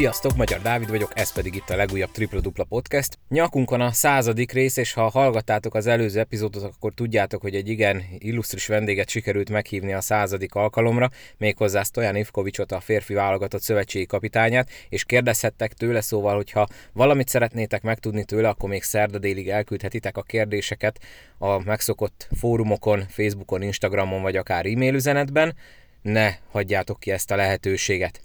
Sziasztok, Magyar Dávid vagyok, ez pedig itt a legújabb Tripla Dupla Podcast. Nyakunkon a századik rész, és ha hallgattátok az előző epizódot, akkor tudjátok, hogy egy igen illusztris vendéget sikerült meghívni a századik alkalomra, méghozzá Stojan Ivkovicsot, a férfi válogatott szövetségi kapitányát, és kérdezhettek tőle, szóval, hogyha valamit szeretnétek megtudni tőle, akkor még szerda délig elküldhetitek a kérdéseket a megszokott fórumokon, Facebookon, Instagramon, vagy akár e-mail üzenetben. Ne hagyjátok ki ezt a lehetőséget.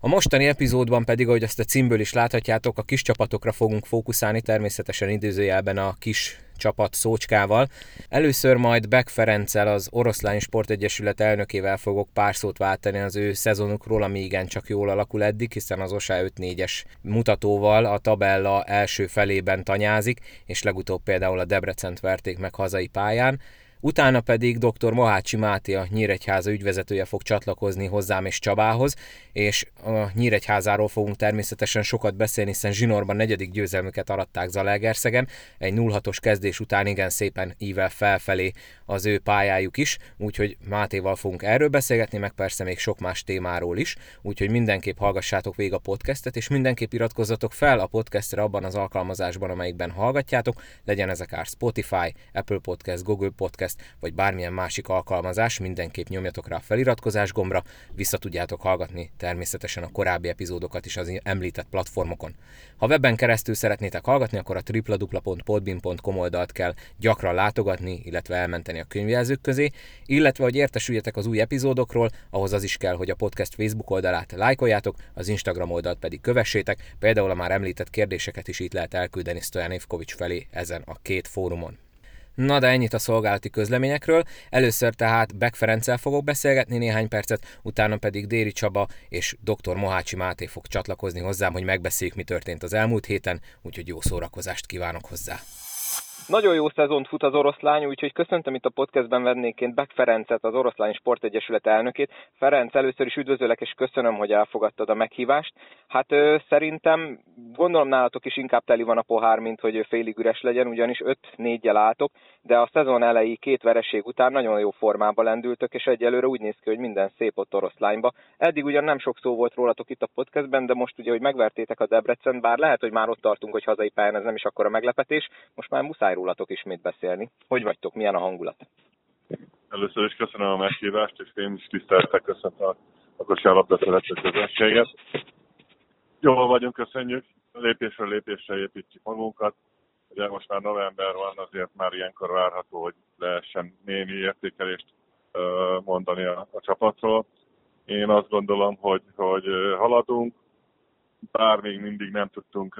A mostani epizódban pedig, ahogy azt a címből is láthatjátok, a kis csapatokra fogunk fókuszálni, természetesen időzőjelben a kis csapat szócskával. Először majd Beck Ferenccel, az Oroszlány Sportegyesület elnökével fogok pár szót váltani az ő szezonukról, ami igen csak jól alakul eddig, hiszen az OSA 5-4-es mutatóval a tabella első felében tanyázik, és legutóbb például a Debrecent verték meg hazai pályán. Utána pedig dr. Mohácsi Máté, a Nyíregyháza ügyvezetője fog csatlakozni hozzám és Csabához, és a Nyíregyházáról fogunk természetesen sokat beszélni, hiszen Zsinorban negyedik győzelmüket aratták Zalaegerszegen, egy 0-6-os kezdés után igen szépen ível felfelé az ő pályájuk is, úgyhogy Mátéval fogunk erről beszélgetni, meg persze még sok más témáról is, úgyhogy mindenképp hallgassátok végig a podcastet, és mindenképp iratkozzatok fel a podcastre abban az alkalmazásban, amelyikben hallgatjátok, legyen ez akár Spotify, Apple Podcast, Google Podcast, vagy bármilyen másik alkalmazás, mindenképp nyomjatok rá a feliratkozás gombra, vissza tudjátok hallgatni természetesen a korábbi epizódokat is az említett platformokon. Ha webben keresztül szeretnétek hallgatni, akkor a www.podbin.com oldalt kell gyakran látogatni, illetve elmenteni a könyvjelzők közé, illetve hogy értesüljetek az új epizódokról, ahhoz az is kell, hogy a podcast Facebook oldalát lájkoljátok, az Instagram oldalt pedig kövessétek, például a már említett kérdéseket is itt lehet elküldeni Stojan Ivkovics felé ezen a két fórumon. Na de ennyit a szolgálati közleményekről. Először tehát Beck Ferenccel fogok beszélgetni néhány percet, utána pedig Déri Csaba és dr. Mohácsi Máté fog csatlakozni hozzám, hogy megbeszéljük, mi történt az elmúlt héten, úgyhogy jó szórakozást kívánok hozzá. Nagyon jó szezont fut az oroszlány, úgyhogy köszöntöm itt a podcastben vendégként Beck Ferencet, az Oroszlány Sportegyesület elnökét. Ferenc, először is üdvözöllek, és köszönöm, hogy elfogadtad a meghívást. Hát ö, szerintem, gondolom nálatok is inkább teli van a pohár, mint hogy félig üres legyen, ugyanis 5-4-jel álltok, de a szezon elejé két vereség után nagyon jó formában lendültök, és egyelőre úgy néz ki, hogy minden szép ott oroszlányba. Eddig ugyan nem sok szó volt rólatok itt a podcastben, de most ugye, hogy megvertétek a Debrecen, bár lehet, hogy már ott tartunk, hogy hazai pályán ez nem is akkora meglepetés, most már muszáj rólatok ismét beszélni. Hogy vagytok, milyen a hangulat? Először is köszönöm a meghívást, és én is tiszteltek köszönöm a, a kosárlabda szerető közönséget. Jól vagyunk, köszönjük. Lépésről lépésre építjük magunkat. Ugye most már november van, azért már ilyenkor várható, hogy lehessen némi értékelést mondani a, a csapatról. Én azt gondolom, hogy, hogy haladunk, bár még mindig nem tudtunk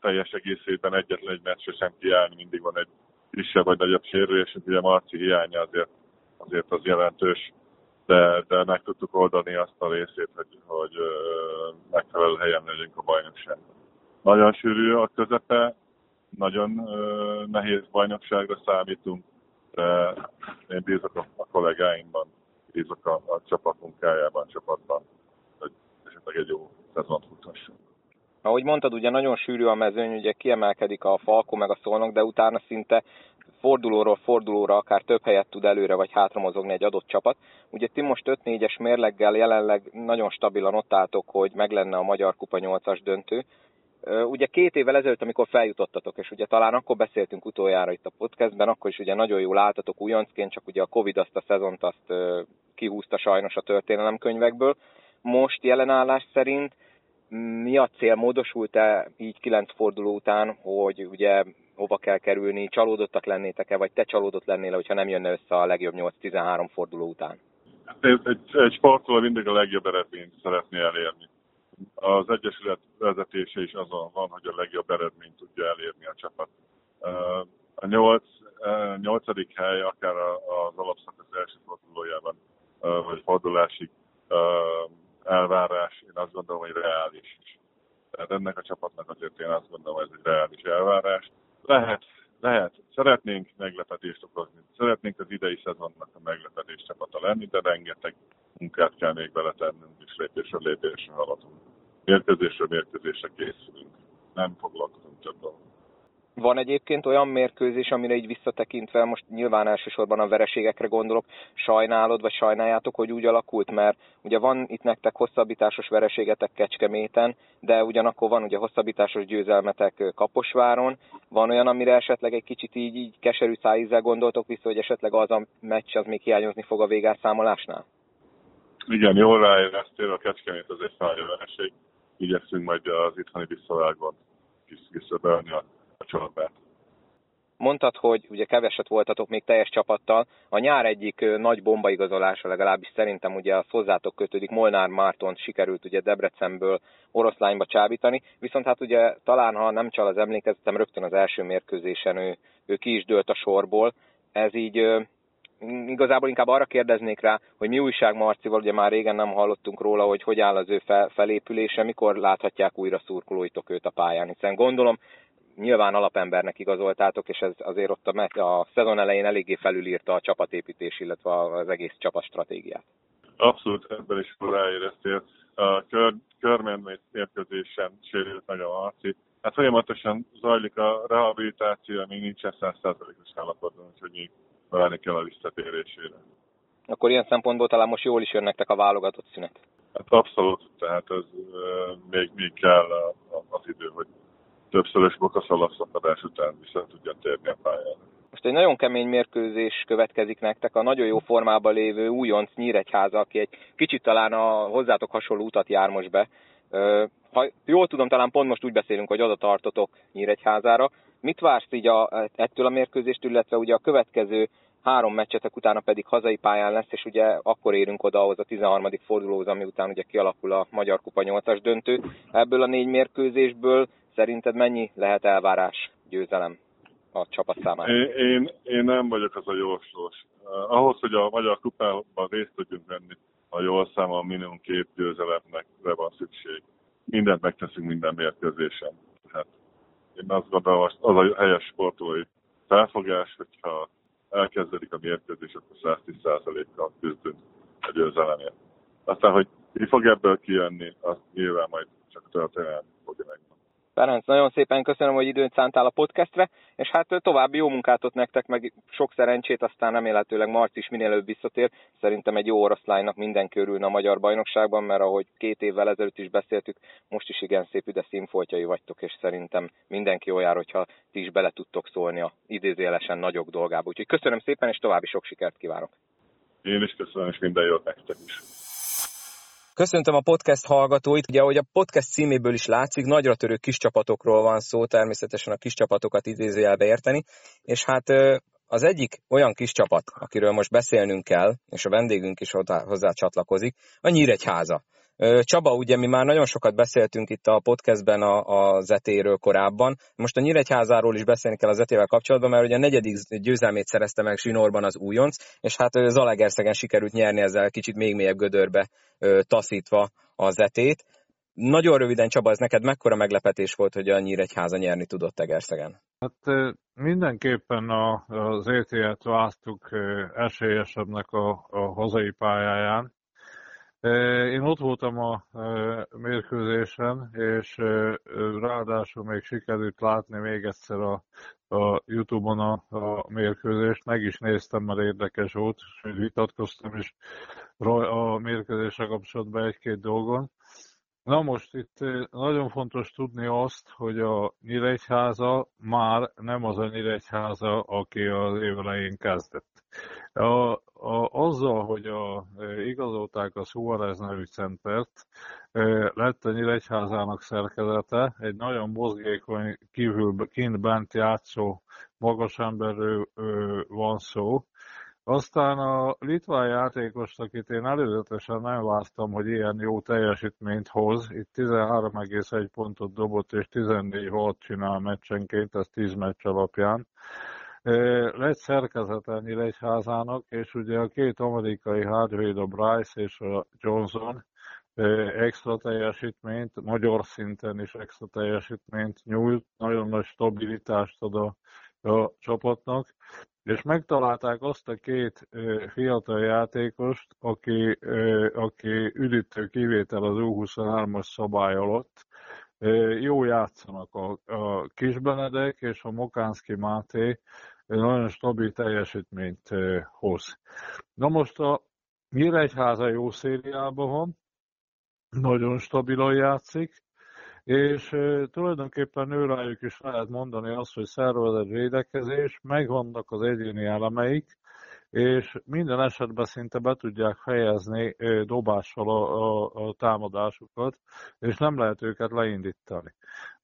teljes egészében egyetlen egy meccsre sem kiállni, mindig van egy kisebb vagy nagyobb sérülés, ugye Marci hiánya azért, azért az jelentős, de, de meg tudtuk oldani azt a részét, hogy, hogy megfelelő helyen legyünk a bajnokságban. Nagyon sűrű a közepe, nagyon uh, nehéz bajnokságra számítunk, de én bízok a, a kollégáinkban, bízok a, a csapat munkájában, csapatban, hogy esetleg egy jó szezont futhassunk. Ahogy mondtad, ugye nagyon sűrű a mezőny, ugye kiemelkedik a Falko meg a Szolnok, de utána szinte fordulóról fordulóra akár több helyet tud előre vagy hátra mozogni egy adott csapat. Ugye ti most 5-4-es mérleggel jelenleg nagyon stabilan ott álltok, hogy meg lenne a Magyar Kupa 8-as döntő. Ugye két évvel ezelőtt, amikor feljutottatok, és ugye talán akkor beszéltünk utoljára itt a podcastben, akkor is ugye nagyon jól álltatok újoncként, csak ugye a Covid azt a szezont azt kihúzta sajnos a történelemkönyvekből. Most jelenállás szerint mi a cél? Módosult-e így kilenc forduló után, hogy ugye hova kell kerülni, csalódottak lennétek-e, vagy te csalódott lennél, hogyha nem jönne össze a legjobb 8-13 forduló után? Hát egy, egy, egy sportoló mindig a legjobb eredményt szeretné elérni. Az Egyesület vezetése is azon van, hogy a legjobb eredményt tudja elérni a csapat. A nyolc, nyolcadik hely, akár az alapszakasz első fordulójában, vagy fordulásig elvárás, én azt gondolom, hogy reális is. Tehát ennek a csapatnak azért én azt gondolom, hogy ez egy reális elvárás. Lehet, lehet, szeretnénk meglepetést okozni, szeretnénk az idei szezonnak a meglepetés csapata lenni, de rengeteg munkát kell még beletennünk, és lépésről lépésre haladunk. Mérkőzésről mérkőzésre készülünk. Nem foglalkozunk több dolgok. Van egyébként olyan mérkőzés, amire így visszatekintve, most nyilván elsősorban a vereségekre gondolok, sajnálod, vagy sajnáljátok, hogy úgy alakult, mert ugye van itt nektek hosszabbításos vereségetek Kecskeméten, de ugyanakkor van ugye hosszabbításos győzelmetek Kaposváron, van olyan, amire esetleg egy kicsit így, így keserű szájízzel gondoltok vissza, hogy esetleg az a meccs az még hiányozni fog a végárszámolásnál? Igen, jól ráéreztél, a Kecskemét az egy fájó vereség. Igyekszünk majd az itthoni visszavágón visszabeadni a a csorbát. Mondtad, hogy ugye keveset voltatok még teljes csapattal. A nyár egyik nagy bombaigazolása legalábbis szerintem ugye a hozzátok kötődik. Molnár Márton sikerült ugye Debrecenből oroszlányba csábítani, viszont hát ugye talán ha nem csal az emlékezetem, rögtön az első mérkőzésen ő, ő ki is dőlt a sorból. Ez így igazából inkább arra kérdeznék rá, hogy mi újság Marcival, ugye már régen nem hallottunk róla, hogy hogy áll az ő fel, felépülése, mikor láthatják újra szurkolóitok őt a pályán, hiszen gondolom nyilván alapembernek igazoltátok, és ez azért ott a, a szezon elején eléggé felülírta a csapatépítés, illetve az egész csapat stratégiát. Abszolút ebben is ráéreztél. A kör, körmenmény mérkőzésen sérült meg a Marci. Hát folyamatosan zajlik a rehabilitáció, ami nincsen 100%-os állapotban, úgyhogy még várni kell a visszatérésére. Akkor ilyen szempontból talán most jól is jön nektek a válogatott szünet. Hát abszolút, tehát ez uh, még, még kell az idő, hogy többszörös bokaszalagszakadás után vissza tudja térni a pályára. Most egy nagyon kemény mérkőzés következik nektek, a nagyon jó formában lévő újonc Nyíregyháza, aki egy kicsit talán a hozzátok hasonló utat jár most be. Ha jól tudom, talán pont most úgy beszélünk, hogy oda tartotok Nyíregyházára. Mit vársz így a, ettől a mérkőzéstől, illetve ugye a következő három meccsetek utána pedig hazai pályán lesz, és ugye akkor érünk oda ahhoz a 13. fordulóhoz, ami után ugye kialakul a Magyar Kupa 8-as döntő. Ebből a négy mérkőzésből Szerinted mennyi lehet elvárás, győzelem a csapat számára? Én, én, én nem vagyok az a jóslós. Uh, ahhoz, hogy a Magyar Kupában részt tudjunk venni, a jól számol minimum két győzelemnek van szükség. Mindent megteszünk minden mérkőzésen. Tehát én azt gondolom, az a helyes sportolói felfogás, hogyha elkezdődik a mérkőzés, akkor 110%-kal küzdünk a győzelemért. Aztán, hogy mi fog ebből kijönni, azt nyilván majd csak a történelem fogja megmondani. Ferenc, nagyon szépen köszönöm, hogy időt szántál a podcastre, és hát további jó munkát ott nektek, meg sok szerencsét, aztán remélhetőleg Marc is minél előbb visszatér. Szerintem egy jó oroszlánynak mindenki örülne a magyar bajnokságban, mert ahogy két évvel ezelőtt is beszéltük, most is igen szép üde színfoltjai vagytok, és szerintem mindenki olyan, hogyha ti is bele tudtok szólni a idézélesen nagyok dolgába. Úgyhogy köszönöm szépen, és további sok sikert kívánok. Én is köszönöm, és minden jót nektek is. Köszöntöm a podcast hallgatóit. Ugye, ahogy a podcast címéből is látszik, nagyra törő kis csapatokról van szó, természetesen a kis csapatokat idézőjelbe érteni, és hát az egyik olyan kis csapat, akiről most beszélnünk kell, és a vendégünk is hozzá csatlakozik, a Nyíregyháza. Csaba, ugye mi már nagyon sokat beszéltünk itt a podcastben a, a zetéről korábban. Most a Nyíregyházáról is beszélni kell a zetével kapcsolatban, mert ugye a negyedik győzelmét szerezte meg Zsinórban az újonc, és hát Zalagerszegen sikerült nyerni ezzel kicsit még mélyebb gödörbe taszítva a zetét. Nagyon röviden, Csaba, ez neked mekkora meglepetés volt, hogy a Nyíregyháza nyerni tudott Egerszegen? Hát mindenképpen a, az ETL-t választuk esélyesebbnek a, a hazai pályáján, én ott voltam a mérkőzésen, és ráadásul még sikerült látni még egyszer a, a Youtube-on a, a mérkőzést. Meg is néztem, mert érdekes volt, és vitatkoztam is a mérkőzésre kapcsolatban egy-két dolgon. Na most itt nagyon fontos tudni azt, hogy a Nyíregyháza már nem az a Nyíregyháza, aki az évelején kezdett. A, a, azzal, hogy a, igazolták a Suarez nevű centert, lett a Nyíregyházának szerkezete, egy nagyon mozgékony, kívül kint bent játszó magas emberről van szó, aztán a litván játékos, akit én előzetesen nem vártam, hogy ilyen jó teljesítményt hoz, itt 13,1 pontot dobott és 14 volt csinál meccsenként, ez 10 meccs alapján. Lett szerkezete Nyíregyházának, és ugye a két amerikai hardware, a Bryce és a Johnson extra teljesítményt, magyar szinten is extra teljesítményt nyújt, nagyon nagy stabilitást ad a, a csapatnak, és megtalálták azt a két fiatal játékost, aki, aki üdítő kivétel az U23-as szabály alatt. Jó játszanak. A, a Kisbenedek és a Mokánszki Máté nagyon stabil teljesítményt hoz. Na most a Nyíregyháza jó szériában van, nagyon stabilan játszik, és tulajdonképpen őrájuk is lehet mondani azt, hogy szervezett védekezés, megvannak az egyéni elemeik, és minden esetben szinte be tudják fejezni dobással a, a, a támadásukat, és nem lehet őket leindítani.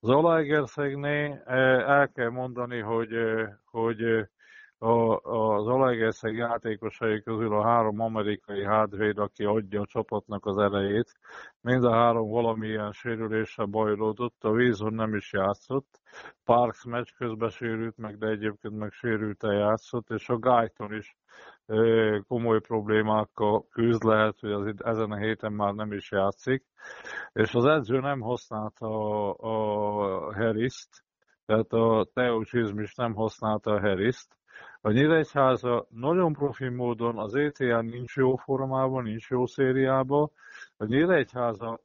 Az Alaegerszegnél el kell mondani, hogy, hogy a, az Alegerszeg játékosai közül a három amerikai hátvéd, aki adja a csapatnak az elejét, mind a három valamilyen sérüléssel bajlódott, a Wilson nem is játszott, Parks meccs közben sérült meg, de egyébként meg sérült játszott, és a Guyton is komoly problémákkal küzd, lehet, hogy az ezen a héten már nem is játszik, és az edző nem használta a, a Harris-t, tehát a Teos is nem használta a Harris-t, a Nyíregyháza nagyon profi módon az ETN nincs jó formában, nincs jó szériában. A Nyíregyháza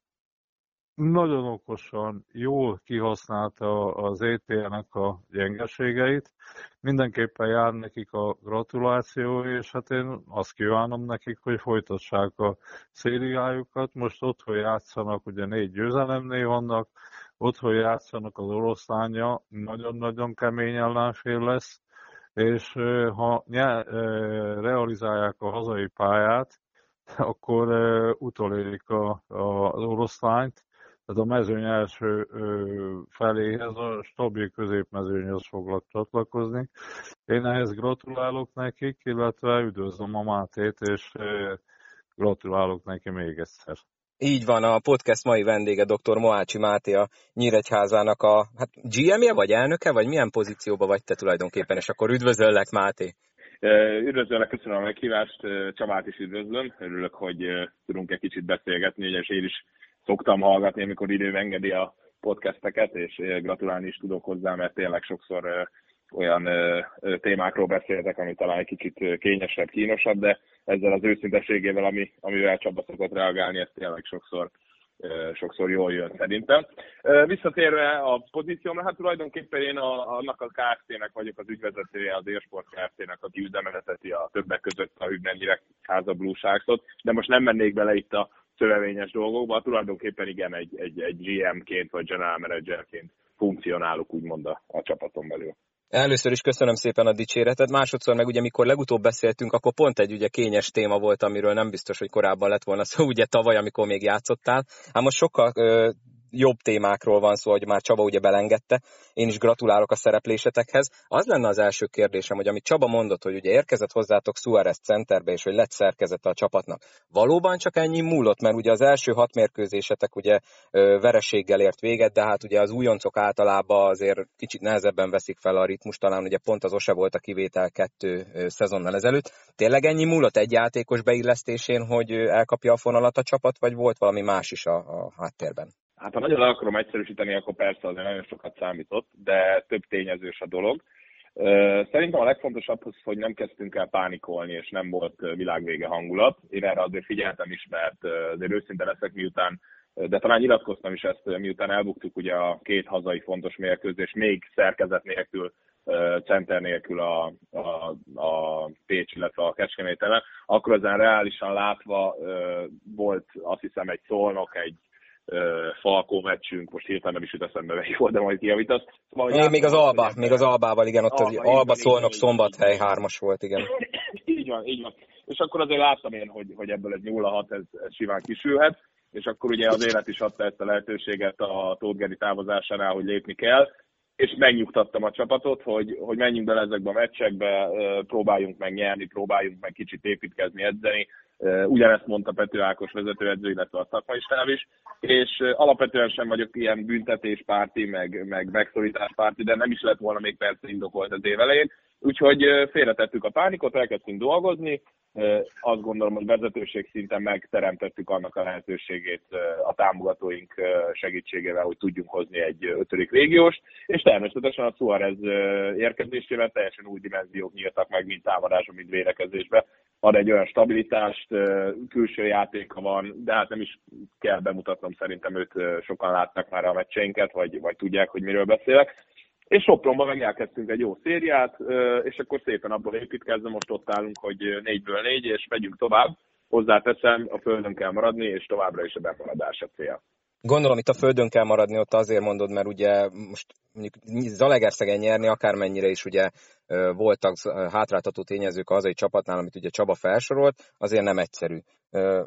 nagyon okosan, jól kihasználta az ETN-nek a gyengeségeit. Mindenképpen jár nekik a gratuláció, és hát én azt kívánom nekik, hogy folytassák a szériájukat. Most otthon játszanak, ugye négy győzelemnél vannak, otthon játszanak az oroszlánya, nagyon-nagyon kemény ellenfél lesz és ha realizálják a hazai pályát, akkor utolérik a, a, az oroszlányt, tehát a mezőny első feléhez a stabil középmezőnyhöz foglak csatlakozni. Én ehhez gratulálok nekik, illetve üdvözlöm a Mátét, és gratulálok neki még egyszer. Így van, a podcast mai vendége dr. Moácsi Máté, a Nyíregyházának a hát GM-je, vagy elnöke, vagy milyen pozícióban vagy te tulajdonképpen, és akkor üdvözöllek, Máté. Üdvözöllek, köszönöm a meghívást, Csabát is üdvözlöm, örülök, hogy tudunk egy kicsit beszélgetni, és én is szoktam hallgatni, amikor idő engedi a podcasteket, és gratulálni is tudok hozzá, mert tényleg sokszor olyan ö, ö, témákról beszéltek, ami talán egy kicsit kényesebb, kínosabb, de ezzel az őszinteségével, ami, amivel Csaba szokott reagálni, ez tényleg sokszor, ö, sokszor jól jön szerintem. Ö, visszatérve a pozíciómra, hát tulajdonképpen én a, annak a KFT-nek vagyok az ügyvezetője, az Érsport KFT-nek, aki üzemelteti a többek között a Hübner Nyíregyháza Blue Sharks-ot, de most nem mennék bele itt a szövevényes dolgokba, tulajdonképpen igen, egy, egy, egy GM-ként vagy general managerként funkcionálok úgymond a, a csapaton belül. Először is köszönöm szépen a dicséretet, másodszor meg ugye mikor legutóbb beszéltünk, akkor pont egy ugye kényes téma volt, amiről nem biztos, hogy korábban lett volna szó, ugye tavaly, amikor még játszottál. Hát most sokkal ö, jobb témákról van szó, hogy már Csaba ugye belengedte. Én is gratulálok a szereplésetekhez. Az lenne az első kérdésem, hogy amit Csaba mondott, hogy ugye érkezett hozzátok Suárez centerbe, és hogy lett szerkezete a csapatnak. Valóban csak ennyi múlott, mert ugye az első hat mérkőzésetek ugye vereséggel ért véget, de hát ugye az újoncok általában azért kicsit nehezebben veszik fel a ritmus, talán ugye pont az Ose volt a kivétel kettő szezonnal ezelőtt. Tényleg ennyi múlott egy játékos beillesztésén, hogy elkapja a fonalat a csapat, vagy volt valami más is a, a háttérben? Hát ha nagyon akarom egyszerűsíteni, akkor persze azért nagyon sokat számított, de több tényezős a dolog. Szerintem a legfontosabb az, hogy nem kezdtünk el pánikolni, és nem volt világvége hangulat. Én erre azért figyeltem is, mert azért őszinte leszek, miután de talán nyilatkoztam is ezt, miután elbuktuk ugye a két hazai fontos mérkőzés, még szerkezet nélkül, center nélkül a, a, a Pécs, illetve a Kecskemét akkor ezen reálisan látva volt azt hiszem egy szolnok, egy Falkó meccsünk, most hirtelen nem is jut eszembe, melyik volt, de majd kijavítasz. Szóval, még, még az Alba, még az Albával, igen, ott Alba, az Alba Szolnok Szombathely hármas volt, igen. így van, így van. És akkor azért láttam én, hogy, hogy ebből egy 0-6 ez, ez simán kisülhet, és akkor ugye az élet is adta ezt a lehetőséget a Tóth Geri távozásánál, hogy lépni kell, és megnyugtattam a csapatot, hogy, hogy menjünk bele ezekbe a meccsekbe, próbáljunk meg nyerni, próbáljunk meg kicsit építkezni, edzeni, Ugyanezt mondta Pető Ákos vezetőedző, illetve a szakmai stáb is, és alapvetően sem vagyok ilyen büntetéspárti, meg, meg megszorításpárti, de nem is lett volna még persze indokolt az év elején. Úgyhogy félretettük a pánikot, elkezdtünk dolgozni, azt gondolom, hogy vezetőség szinten megteremtettük annak a lehetőségét a támogatóink segítségével, hogy tudjunk hozni egy ötödik régiós, és természetesen a Suarez érkezésével teljesen új dimenziók nyíltak meg, mint támadásban, mint védekezésbe. Ad egy olyan stabilitást, külső játéka van, de hát nem is kell bemutatnom, szerintem őt sokan látnak már a meccseinket, vagy, vagy tudják, hogy miről beszélek. És Sopronban meg elkezdtünk egy jó szériát, és akkor szépen abból építkezve most ott állunk, hogy négyből négy, és megyünk tovább. Hozzáteszem, a földön kell maradni, és továbbra is a bemaradás a cél. Gondolom itt a földön kell maradni, ott azért mondod, mert ugye most mondjuk Zalegerszegen nyerni, akármennyire is ugye voltak hátráltató tényezők a hazai csapatnál, amit ugye Csaba felsorolt, azért nem egyszerű.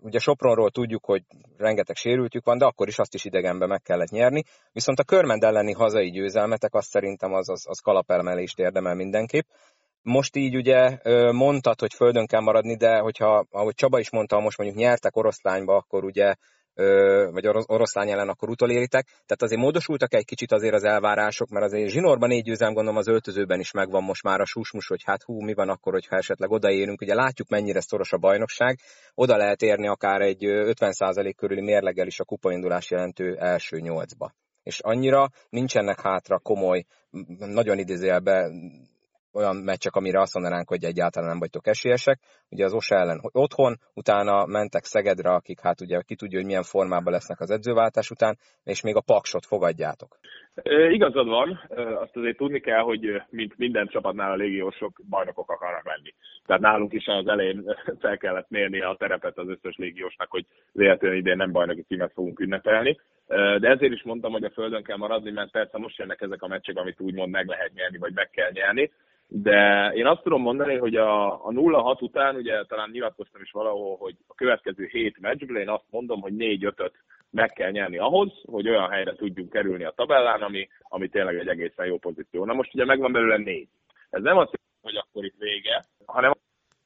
Ugye Sopronról tudjuk, hogy rengeteg sérültjük van, de akkor is azt is idegenbe meg kellett nyerni. Viszont a körmend elleni hazai győzelmetek azt szerintem az, az, az kalapelmelést érdemel mindenképp. Most így ugye mondtad, hogy földön kell maradni, de hogyha, ahogy Csaba is mondta, most mondjuk nyertek oroszlányba, akkor ugye vagy oroszlány ellen akkor utoléritek. Tehát azért módosultak egy kicsit azért az elvárások, mert azért zsinórban négy győzelem gondolom az öltözőben is megvan most már a susmus, hogy hát hú, mi van akkor, hogyha esetleg odaérünk. Ugye látjuk, mennyire szoros a bajnokság. Oda lehet érni akár egy 50% körüli mérleggel is a kupaindulás jelentő első nyolcba és annyira nincsenek hátra komoly, nagyon idézélbe olyan meccsek, amire azt mondanánk, hogy egyáltalán nem vagytok esélyesek. Ugye az Osa ellen otthon, utána mentek Szegedre, akik hát ugye ki tudja, hogy milyen formában lesznek az edzőváltás után, és még a Paksot fogadjátok. E, igazad van, azt azért tudni kell, hogy mint minden csapatnál a légiósok bajnokok akarnak lenni. Tehát nálunk is az elején fel kellett mérni a terepet az összes légiósnak, hogy véletlenül idén nem bajnoki címet fogunk ünnepelni. De ezért is mondtam, hogy a földön kell maradni, mert persze most jönnek ezek a meccsek, amit úgymond meg lehet nyerni, vagy meg kell nyerni. De én azt tudom mondani, hogy a, a 0-6 után, ugye talán nyilatkoztam is valahol, hogy a következő hét meccsből én azt mondom, hogy 4-5-öt meg kell nyerni ahhoz, hogy olyan helyre tudjunk kerülni a tabellán, ami, ami tényleg egy egészen jó pozíció. Na most ugye megvan belőle négy. Ez nem azt jelenti, hogy akkor itt vége, hanem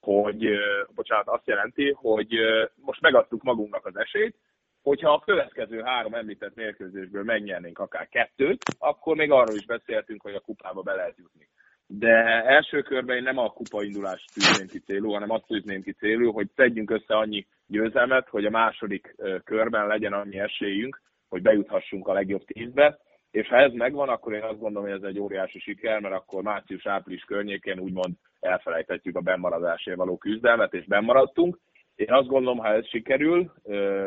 hogy, bocsánat, azt jelenti, hogy most megadtuk magunknak az esélyt, hogyha a következő három említett mérkőzésből megnyernénk akár kettőt, akkor még arról is beszéltünk, hogy a kupába be lehet jutni de első körben én nem a kupa indulást tűzném ki célul, hanem azt tűzném ki célul, hogy tegyünk össze annyi győzelmet, hogy a második körben legyen annyi esélyünk, hogy bejuthassunk a legjobb tízbe, és ha ez megvan, akkor én azt gondolom, hogy ez egy óriási siker, mert akkor március-április környékén úgymond elfelejthetjük a bennmaradásért való küzdelmet, és bennmaradtunk. Én azt gondolom, ha ez sikerül,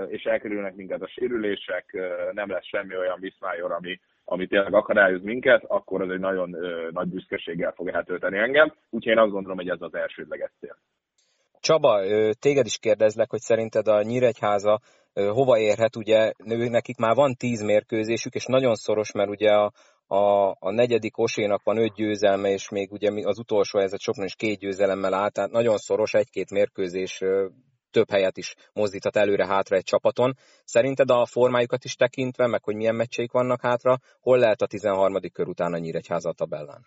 és elkerülnek minket a sérülések, nem lesz semmi olyan viszmájor, ami, ami tényleg akadályoz minket, akkor az egy nagyon ö, nagy büszkeséggel fog eltölteni engem. Úgyhogy én azt gondolom, hogy ez az elsődleges cél. Csaba, téged is kérdezlek, hogy szerinted a Nyíregyháza hova érhet, ugye nekik már van tíz mérkőzésük, és nagyon szoros, mert ugye a, a, a negyedik osénak van öt győzelme, és még ugye az utolsó helyzet sokban is két győzelemmel állt, tehát nagyon szoros, egy-két mérkőzés több helyet is mozdíthat előre-hátra egy csapaton. Szerinted a formájukat is tekintve, meg hogy milyen meccseik vannak hátra, hol lehet a 13. kör után a Nyíregyháza tabellán?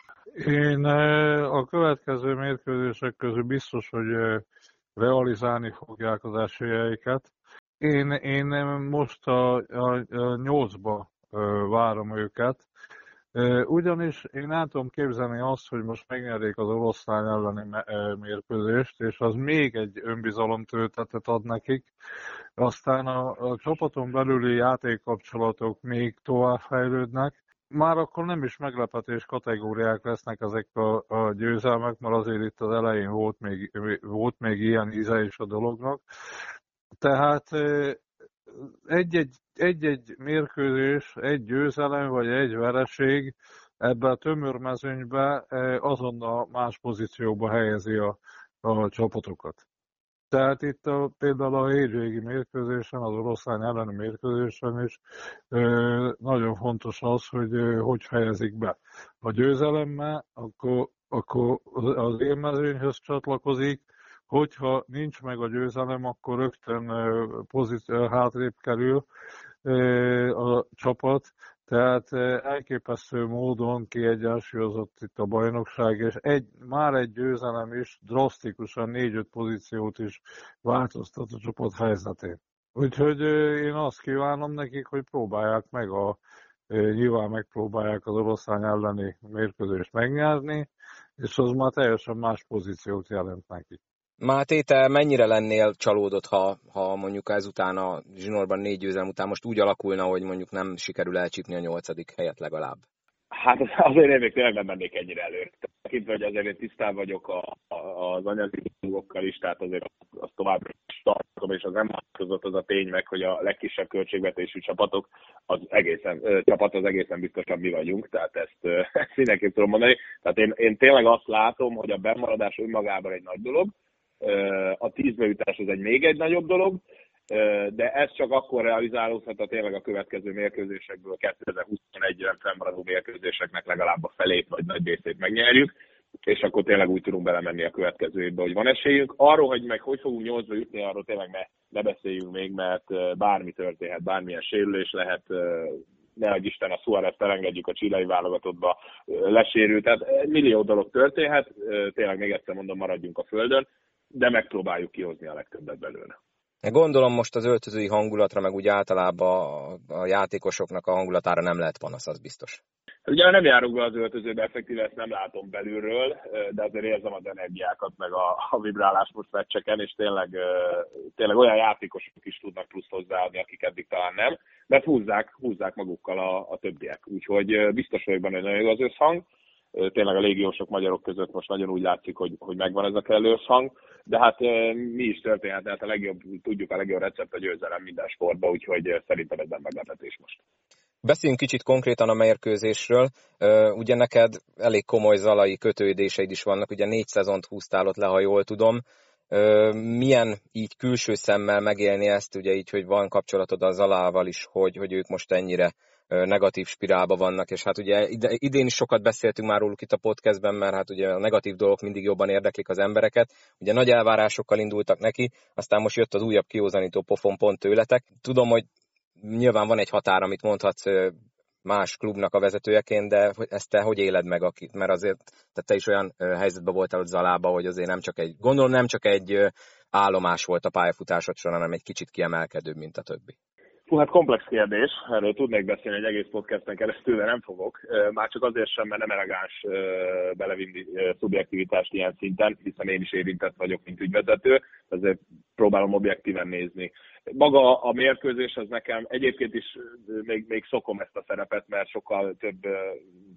Én eh, a következő mérkőzések közül biztos, hogy eh, realizálni fogják az esélyeiket. Én, én most a, a, a nyolcba eh, várom őket, ugyanis én el tudom képzelni azt, hogy most megnyerik az oroszlány elleni mérkőzést, és az még egy önbizalomtöltetet ad nekik. Aztán a, a csapaton belüli játékkapcsolatok még tovább fejlődnek. Már akkor nem is meglepetés kategóriák lesznek ezek a, a győzelmek, mert azért itt az elején volt még, volt még ilyen íze is a dolognak. Tehát egy-egy, egy-egy mérkőzés, egy győzelem vagy egy vereség ebbe a tömörmezőnybe azonnal más pozícióba helyezi a, a csapatokat. Tehát itt a, például a hétvégi mérkőzésen, az oroszlány elleni mérkőzésen is nagyon fontos az, hogy hogy fejezik be. A győzelemmel, akkor, akkor az élmezőnyhöz csatlakozik, hogyha nincs meg a győzelem, akkor rögtön pozíció, hátrébb kerül a csapat, tehát elképesztő módon kiegyensúlyozott itt a bajnokság, és egy, már egy győzelem is drasztikusan négy-öt pozíciót is változtat a csapat helyzetén. Úgyhogy én azt kívánom nekik, hogy próbálják meg a nyilván megpróbálják az oroszlány elleni mérkőzést megnyerni, és az már teljesen más pozíciót jelent neki. Máté, te mennyire lennél csalódott, ha, ha mondjuk ezután a zsinórban négy győzelem után most úgy alakulna, hogy mondjuk nem sikerül elcsípni a nyolcadik helyet legalább? Hát azért én még tényleg nem mennék ennyire előre. Tekintve, hogy azért én tisztában vagyok a, a, az anyagi dolgokkal is, tehát azért az tovább tartom, és az nem az a tény meg, hogy a legkisebb költségvetésű csapatok, az egészen, ö, csapat az egészen biztosan mi vagyunk, tehát ezt, ö, ezt mindenképp tudom mondani. Tehát én, én tényleg azt látom, hogy a bemaradás önmagában egy nagy dolog, a tízbeütés az egy még egy nagyobb dolog, de ez csak akkor realizálódhat, ha tényleg a következő mérkőzésekből 2021-ben fennmaradó mérkőzéseknek legalább a felét vagy nagy részét megnyerjük, és akkor tényleg úgy tudunk belemenni a következő évbe, hogy van esélyünk. Arról, hogy meg hogy fogunk nyolcba jutni, arról tényleg ne, ne beszéljünk még, mert bármi történhet, bármilyen sérülés lehet, ne adj Isten a Suarez elengedjük a csilei válogatottba, lesérül, tehát millió dolog történhet, tényleg még egyszer mondom, maradjunk a földön, de megpróbáljuk kihozni a legtöbbet belőle. Gondolom most az öltözői hangulatra, meg úgy általában a játékosoknak a hangulatára nem lehet panasz, az biztos. Ugye nem járok be az öltözőbe, effektíve ezt nem látom belülről, de azért érzem az energiákat, meg a, a vibrálás most meccseken, és tényleg, tényleg olyan játékosok is tudnak plusz hozzáadni, akik eddig talán nem, mert húzzák, húzzák magukkal a, a többiek. Úgyhogy biztos vagyok benne, hogy nagyon jó az összhang tényleg a légiósok magyarok között most nagyon úgy látszik, hogy, hogy megvan ez a kellő hang, de hát mi is történhet, hát a legjobb, tudjuk a legjobb recept a győzelem minden sportban, úgyhogy szerintem ez nem meglepetés most. Beszéljünk kicsit konkrétan a mérkőzésről. Ugye neked elég komoly zalai kötődéseid is vannak, ugye négy szezont húztál ott le, ha jól tudom. Milyen így külső szemmel megélni ezt, ugye így, hogy van kapcsolatod a Zalával is, hogy, hogy ők most ennyire negatív spirálba vannak, és hát ugye idén is sokat beszéltünk már róluk itt a podcastben, mert hát ugye a negatív dolgok mindig jobban érdeklik az embereket. Ugye nagy elvárásokkal indultak neki, aztán most jött az újabb kiózanító pofon pont tőletek. Tudom, hogy nyilván van egy határ, amit mondhatsz más klubnak a vezetőjeként, de ezt te hogy éled meg, akit? mert azért tehát te is olyan helyzetben voltál ott Zalába, hogy azért nem csak egy, gondolom nem csak egy állomás volt a pályafutásod során, hanem egy kicsit kiemelkedőbb, mint a többi. Hú, hát komplex kérdés, erről tudnék beszélni egy egész podcasten keresztül, de nem fogok. Már csak azért sem, mert nem elegáns belevinni szubjektivitást ilyen szinten, hiszen én is érintett vagyok, mint ügyvezető, ezért próbálom objektíven nézni. Maga a mérkőzés az nekem egyébként is még, még szokom ezt a szerepet, mert sokkal több,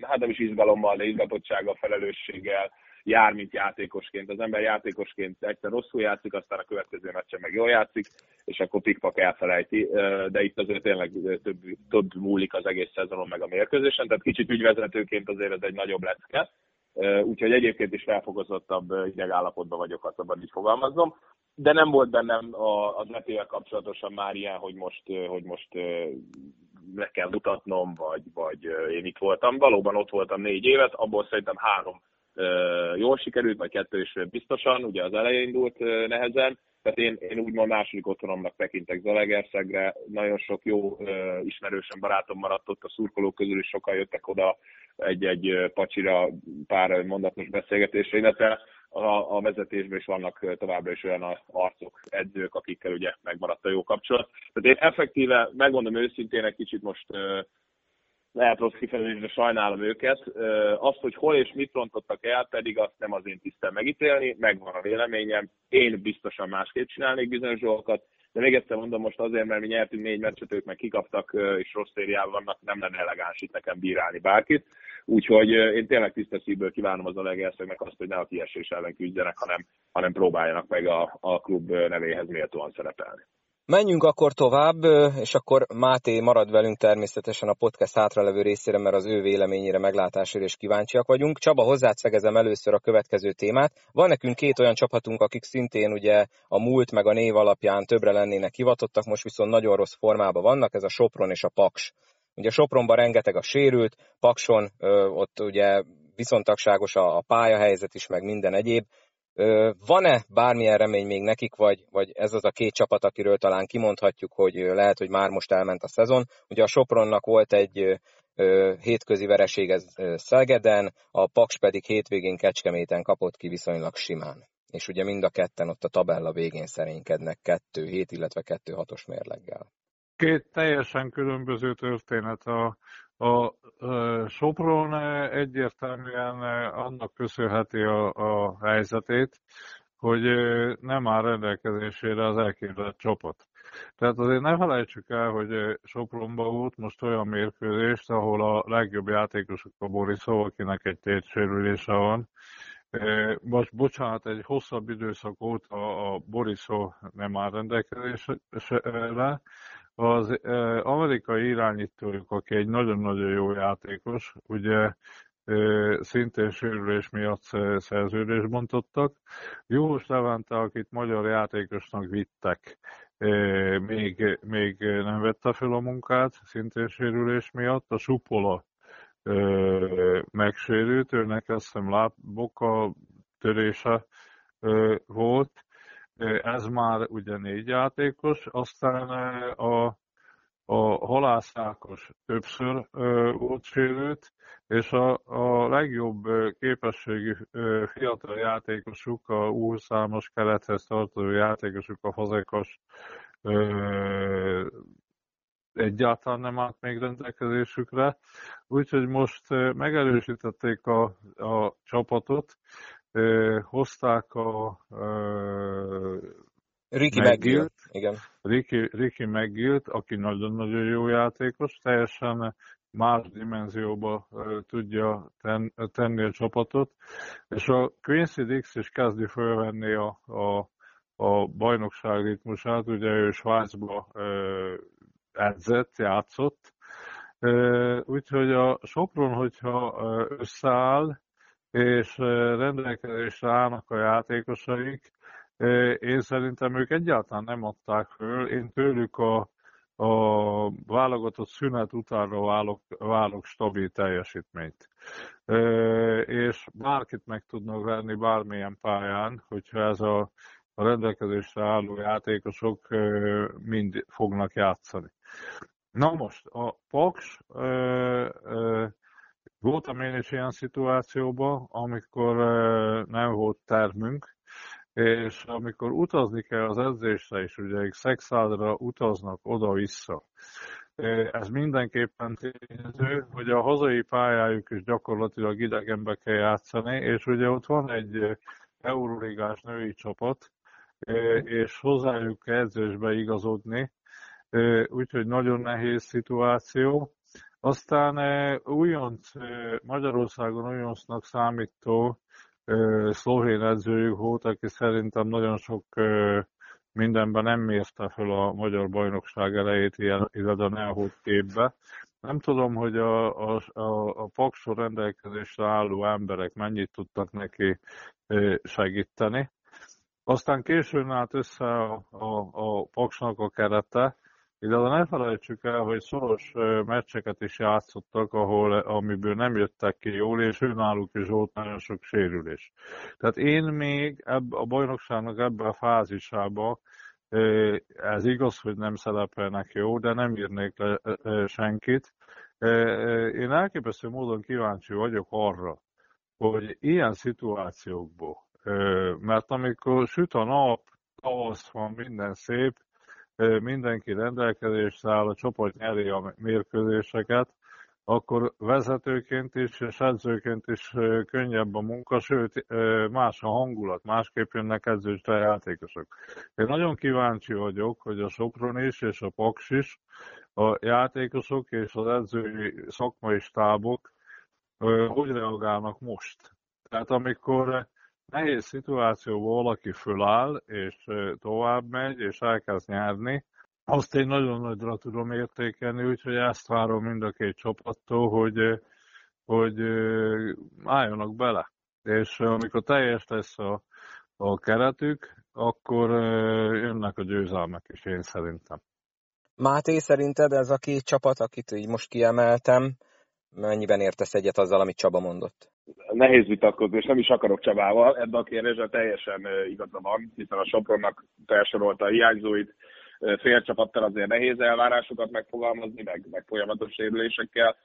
hát nem is izgalommal, de izgatottsággal, felelősséggel, jár, mint játékosként. Az ember játékosként egyszer rosszul játszik, aztán a következő meccsen meg jól játszik, és akkor pikpak elfelejti, de itt azért tényleg több, több múlik az egész szezonon meg a mérkőzésen, tehát kicsit ügyvezetőként azért ez egy nagyobb lecke, úgyhogy egyébként is felfogozottabb idegállapotban vagyok, azt abban így fogalmazom, de nem volt bennem az etével kapcsolatosan már ilyen, hogy most, hogy most meg kell mutatnom, vagy, vagy én itt voltam. Valóban ott voltam négy évet, abból szerintem három jól sikerült, vagy kettő is biztosan, ugye az elején indult nehezen, tehát én, én úgymond második otthonomnak tekintek Zalegerszegre, nagyon sok jó ismerősen barátom maradt ott, a szurkolók közül is sokan jöttek oda egy-egy pacsira pár mondatos beszélgetésre, illetve a, a vezetésben is vannak továbbra is olyan arcok, edzők, akikkel ugye megmaradt a jó kapcsolat. Tehát én effektíve, megmondom őszintén, egy kicsit most lehet rossz kifejezésre sajnálom őket. Azt, hogy hol és mit rontottak el, pedig azt nem az én tisztem megítélni, megvan a véleményem. Én biztosan másképp csinálnék bizonyos dolgokat, de még egyszer mondom most azért, mert mi nyertünk négy meccset, ők meg kikaptak, és rossz szériában vannak, nem lenne elegáns itt nekem bírálni bárkit. Úgyhogy én tényleg tisztes szívből kívánom az Alegerszegnek azt, hogy ne a kiesés ellen küzdjenek, hanem, hanem próbáljanak meg a, a klub nevéhez méltóan szerepelni. Menjünk akkor tovább, és akkor Máté marad velünk természetesen a podcast hátralevő részére, mert az ő véleményére, meglátásére is kíváncsiak vagyunk. Csaba, hozzád szegezem először a következő témát. Van nekünk két olyan csapatunk, akik szintén ugye a múlt meg a név alapján többre lennének hivatottak, most viszont nagyon rossz formában vannak, ez a Sopron és a Paks. Ugye Sopronban rengeteg a sérült, Pakson ott ugye viszontagságos a, a pályahelyzet is, meg minden egyéb. Van-e bármilyen remény még nekik, vagy, vagy ez az a két csapat, akiről talán kimondhatjuk, hogy lehet, hogy már most elment a szezon. Ugye a Sopronnak volt egy hétközi vereség ez Szegeden, a Paks pedig hétvégén Kecskeméten kapott ki viszonylag simán. És ugye mind a ketten ott a tabella végén szerénykednek 2-7, illetve 2-6-os mérleggel. Két teljesen különböző történet. A, a Sopron egyértelműen annak köszönheti a, a helyzetét, hogy nem áll rendelkezésére az elképzelt csapat. Tehát azért ne felejtsük el, hogy Sopronba volt most olyan mérkőzést, ahol a legjobb játékosok a Borisov, akinek egy tétsérülése van. Most bocsánat, egy hosszabb időszak óta a Borisov nem áll rendelkezésre, az amerikai irányítójuk, aki egy nagyon-nagyon jó játékos, ugye szintén sérülés miatt szerződést bontottak. Jós Levente, akit magyar játékosnak vittek, még, még nem vette fel a munkát, szintén sérülés miatt. A Supola megsérült, őnek azt hiszem lábboka törése volt, ez már ugye négy játékos, aztán a, a halászákos többször volt sérült, és a, a legjobb képességű fiatal játékosuk, a U20-as kerethez tartozó játékosuk, a Fazekas egyáltalán nem állt még rendelkezésükre, úgyhogy most megerősítették a, a csapatot, hozták a Ricky McGill, igen. Ricky, Ricky McGill, aki nagyon-nagyon jó játékos, teljesen más dimenzióba tudja ten, tenni a csapatot, és a Quincy Dix is kezdi fölvenni a, a, a bajnokság ritmusát, ugye ő Svájcba edzett, játszott, úgyhogy a Sopron, hogyha összeáll, és rendelkezésre állnak a játékosaik. Én szerintem ők egyáltalán nem adták föl. Én tőlük a, a válogatott szünet utánra válok, válok stabil teljesítményt. És bárkit meg tudnak venni bármilyen pályán, hogyha ez a, a rendelkezésre álló játékosok mind fognak játszani. Na most, a Paks Voltam én is ilyen szituációban, amikor nem volt termünk, és amikor utazni kell az edzésre is, ugye ők szexádra utaznak oda-vissza. Ez mindenképpen tényező, hogy a hazai pályájuk is gyakorlatilag idegenbe kell játszani, és ugye ott van egy euróligás női csapat, és hozzájuk kell edzésbe igazodni, úgyhogy nagyon nehéz szituáció. Aztán újonc, Magyarországon újoncnak számító szlovén edzőjük volt, aki szerintem nagyon sok mindenben nem mérte fel a magyar bajnokság elejét ilyen igazán elhúlt képbe. Nem tudom, hogy a, a, a, a paksor rendelkezésre álló emberek mennyit tudtak neki segíteni. Aztán későn állt össze a, a, a paksnak a kerete, illetve ne felejtsük el, hogy szoros meccseket is játszottak, ahol, amiből nem jöttek ki jól, és náluk is volt nagyon sok sérülés. Tehát én még ebb, a bajnokságnak ebben a fázisába ez igaz, hogy nem szerepelnek jó, de nem írnék le senkit. Én elképesztő módon kíváncsi vagyok arra, hogy ilyen szituációkból, mert amikor süt a nap, tavasz van, minden szép, mindenki rendelkezésre áll, a csapat nyeri a mérkőzéseket, akkor vezetőként is és edzőként is könnyebb a munka, sőt más a hangulat, másképp jönnek edzősre játékosok. Én nagyon kíváncsi vagyok, hogy a Sopron is és a Paks is, a játékosok és az edzői szakmai stábok hogy reagálnak most. Tehát amikor nehéz szituációban valaki föláll, és tovább megy, és elkezd nyerni, azt én nagyon nagyra tudom értékelni, úgyhogy ezt várom mind a két csapattól, hogy, hogy álljanak bele. És amikor teljes lesz a, a keretük, akkor jönnek a győzelmek is, én szerintem. Máté, szerinted ez a két csapat, akit így most kiemeltem, mennyiben értesz egyet azzal, amit Csaba mondott? Nehéz vitatkozni, és nem is akarok Csabával, ebben a kérdésben teljesen igaza van, hiszen a Sopronnak felsorolta a hiányzóit, fél csapattal azért nehéz elvárásokat megfogalmazni, meg, meg folyamatos sérülésekkel.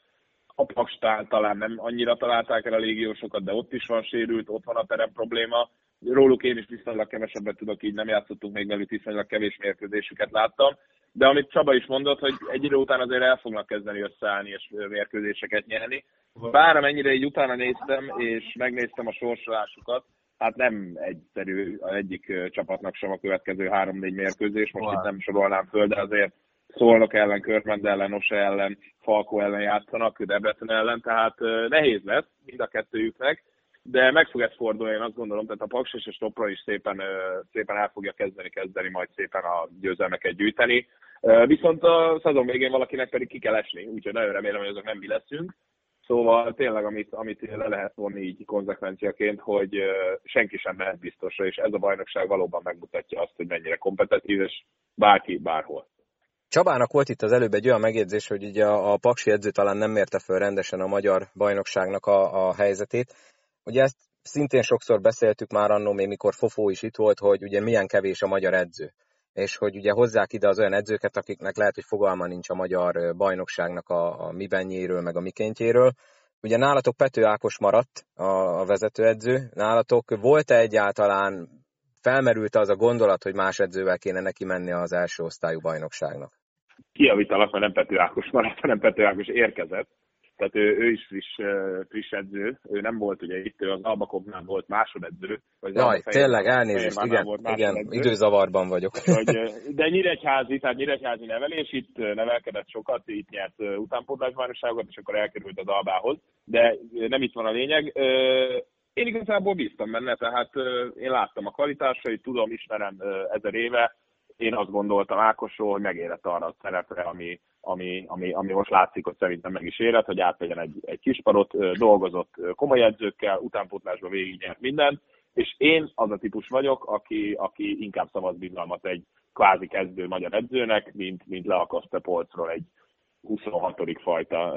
A Pakstál talán nem annyira találták el a légiósokat, de ott is van sérült, ott van a terem probléma. Róluk én is viszonylag kevesebbet tudok, így nem játszottunk még velük, viszonylag kevés mérkőzésüket láttam. De amit Csaba is mondott, hogy egy idő után azért el fognak kezdeni összeállni és mérkőzéseket nyerni. Bár amennyire így utána néztem, és megnéztem a sorsolásukat, hát nem egyszerű egyik csapatnak sem a következő három-négy mérkőzés, most itt nem sorolnám föl, de azért Szolnok ellen, Körmend ellen, Ose ellen, Falko ellen játszanak, Debrecen ellen, tehát nehéz lesz mind a kettőjüknek, de meg fog ez fordulni, én azt gondolom, tehát a Paks és a Stopra is szépen, szépen el fogja kezdeni, kezdeni majd szépen a győzelmeket gyűjteni. Viszont a szezon végén valakinek pedig ki kell esni, úgyhogy nagyon remélem, hogy azok nem mi leszünk. Szóval tényleg, amit, amit le lehet vonni így konzekvenciaként, hogy senki sem mehet biztosra, és ez a bajnokság valóban megmutatja azt, hogy mennyire kompetitív, és bárki bárhol. Csabának volt itt az előbb egy olyan megjegyzés, hogy ugye a, a Paksi edző talán nem mérte föl rendesen a magyar bajnokságnak a, a helyzetét. Ugye ezt szintén sokszor beszéltük már annó, még mikor Fofó is itt volt, hogy ugye milyen kevés a magyar edző és hogy ugye hozzák ide az olyan edzőket, akiknek lehet, hogy fogalma nincs a magyar bajnokságnak a, a mibennyéről, meg a mikéntjéről. Ugye nálatok Pető Ákos maradt a, a vezetőedző, nálatok volt-e egyáltalán, felmerült az a gondolat, hogy más edzővel kéne neki menni az első osztályú bajnokságnak? Kiavítalak, mert nem Pető Ákos maradt, hanem Pető Ákos érkezett tehát ő, ő is friss, friss edző, ő nem volt ugye itt, ő az Albakobnál volt másodedző. Vagy Jaj, tényleg, elnézést, igen, volt igen időzavarban vagyok. Hogy, de Nyíregyházi, tehát Nyíregyházi nevelés, itt nevelkedett sokat, itt nyert utánpótlásbajnokságot, és akkor elkerült az Albához, de nem itt van a lényeg. Én igazából bíztam benne, tehát én láttam a kvalitásait, tudom, ismerem ezer éve, én azt gondoltam Ákosról, hogy megérett arra a szerepre, ami, ami, ami, ami most látszik, hogy szerintem meg is érett, hogy átvegyen egy, egy kisparot, dolgozott komoly edzőkkel, utánpótlásba végignyert mindent, és én az a típus vagyok, aki, aki inkább szavaz bizalmat egy kvázi kezdő magyar edzőnek, mint, mint leakasztja polcról egy 26. fajta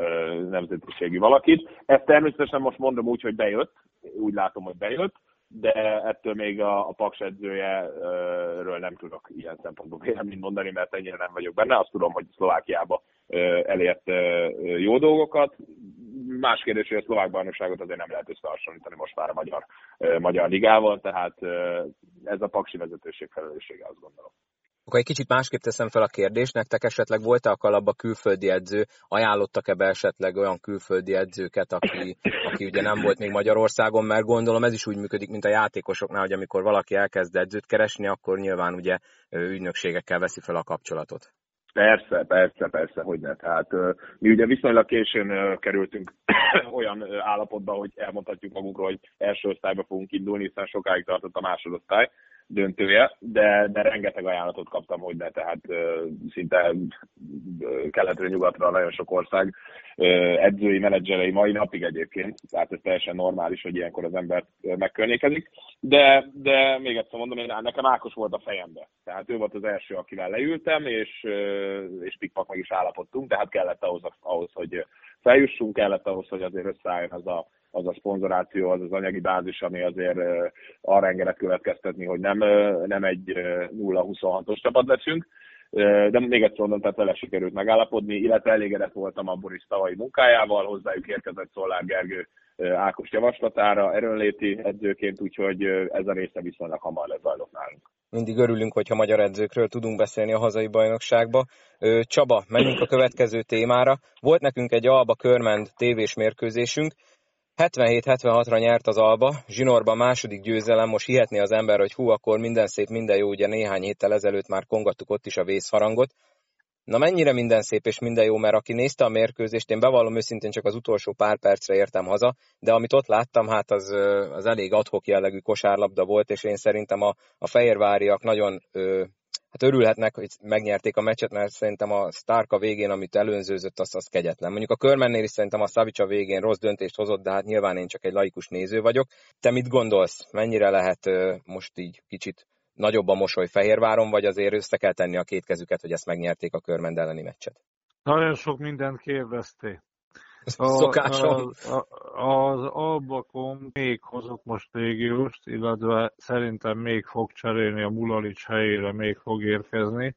nemzetiségű valakit. Ezt természetesen most mondom úgy, hogy bejött, úgy látom, hogy bejött, de ettől még a, a Paks edzőjeről nem tudok ilyen szempontból véleményt mondani, mert ennyire nem vagyok benne. Azt tudom, hogy Szlovákiába elért jó dolgokat. Más kérdés, hogy a szlovák bajnokságot azért nem lehet összehasonlítani most már a magyar, magyar ligával, tehát ez a paksi vezetőség felelőssége, azt gondolom. Akkor egy kicsit másképp teszem fel a kérdést, nektek esetleg volt-e a kalapba külföldi edző, ajánlottak-e be esetleg olyan külföldi edzőket, aki, aki ugye nem volt még Magyarországon, mert gondolom ez is úgy működik, mint a játékosoknál, hogy amikor valaki elkezd edzőt keresni, akkor nyilván ugye ügynökségekkel veszi fel a kapcsolatot. Persze, persze, persze, hogy ne. Tehát mi ugye viszonylag későn kerültünk olyan állapotba, hogy elmondhatjuk magunkról, hogy első osztályba fogunk indulni, hiszen sokáig tartott a másodosztály döntője, de, de rengeteg ajánlatot kaptam, hogy ne, tehát szinte keletről nyugatra nagyon sok ország. Edzői, menedzserei mai napig egyébként, tehát ez teljesen normális, hogy ilyenkor az ember megkörnyékezik, de, de még egyszer mondom, én nekem Ákos volt a fejembe, tehát ő volt az első, akivel leültem, és, és pikpak meg is állapodtunk, de hát kellett ahhoz, ahhoz, hogy feljussunk, kellett ahhoz, hogy azért összeálljon az a az a szponzoráció, az az anyagi bázis, ami azért arra engedett következtetni, hogy nem, nem egy 0-26-os csapat leszünk. De még egyszer mondom, tehát vele sikerült megállapodni, illetve elégedett voltam a Boris tavalyi munkájával, hozzájuk érkezett Szolár Gergő Ákos javaslatára, erőnléti edzőként, úgyhogy ez a része viszonylag hamar lezajlott nálunk. Mindig örülünk, hogyha magyar edzőkről tudunk beszélni a hazai bajnokságba. Csaba, menjünk a következő témára. Volt nekünk egy Alba Körmend tévés mérkőzésünk, 77-76-ra nyert az Alba, zsinórban második győzelem, most hihetné az ember, hogy hú, akkor minden szép, minden jó, ugye néhány héttel ezelőtt már kongattuk ott is a vészharangot. Na mennyire minden szép és minden jó, mert aki nézte a mérkőzést, én bevallom őszintén csak az utolsó pár percre értem haza, de amit ott láttam, hát az, az elég adhok jellegű kosárlabda volt, és én szerintem a, a fehérváriak nagyon ö, hát örülhetnek, hogy megnyerték a meccset, mert szerintem a Starka végén, amit előnzőzött, az, az kegyetlen. Mondjuk a körmennél is szerintem a Savicsa végén rossz döntést hozott, de hát nyilván én csak egy laikus néző vagyok. Te mit gondolsz? Mennyire lehet most így kicsit nagyobb a mosoly Fehérváron, vagy azért össze kell tenni a két kezüket, hogy ezt megnyerték a körmend elleni meccset? Nagyon sok mindent kérdezték. Szokásom. A, a, az Albakom még hozott most légióst, illetve szerintem még fog cserélni a Mulalics helyére, még fog érkezni,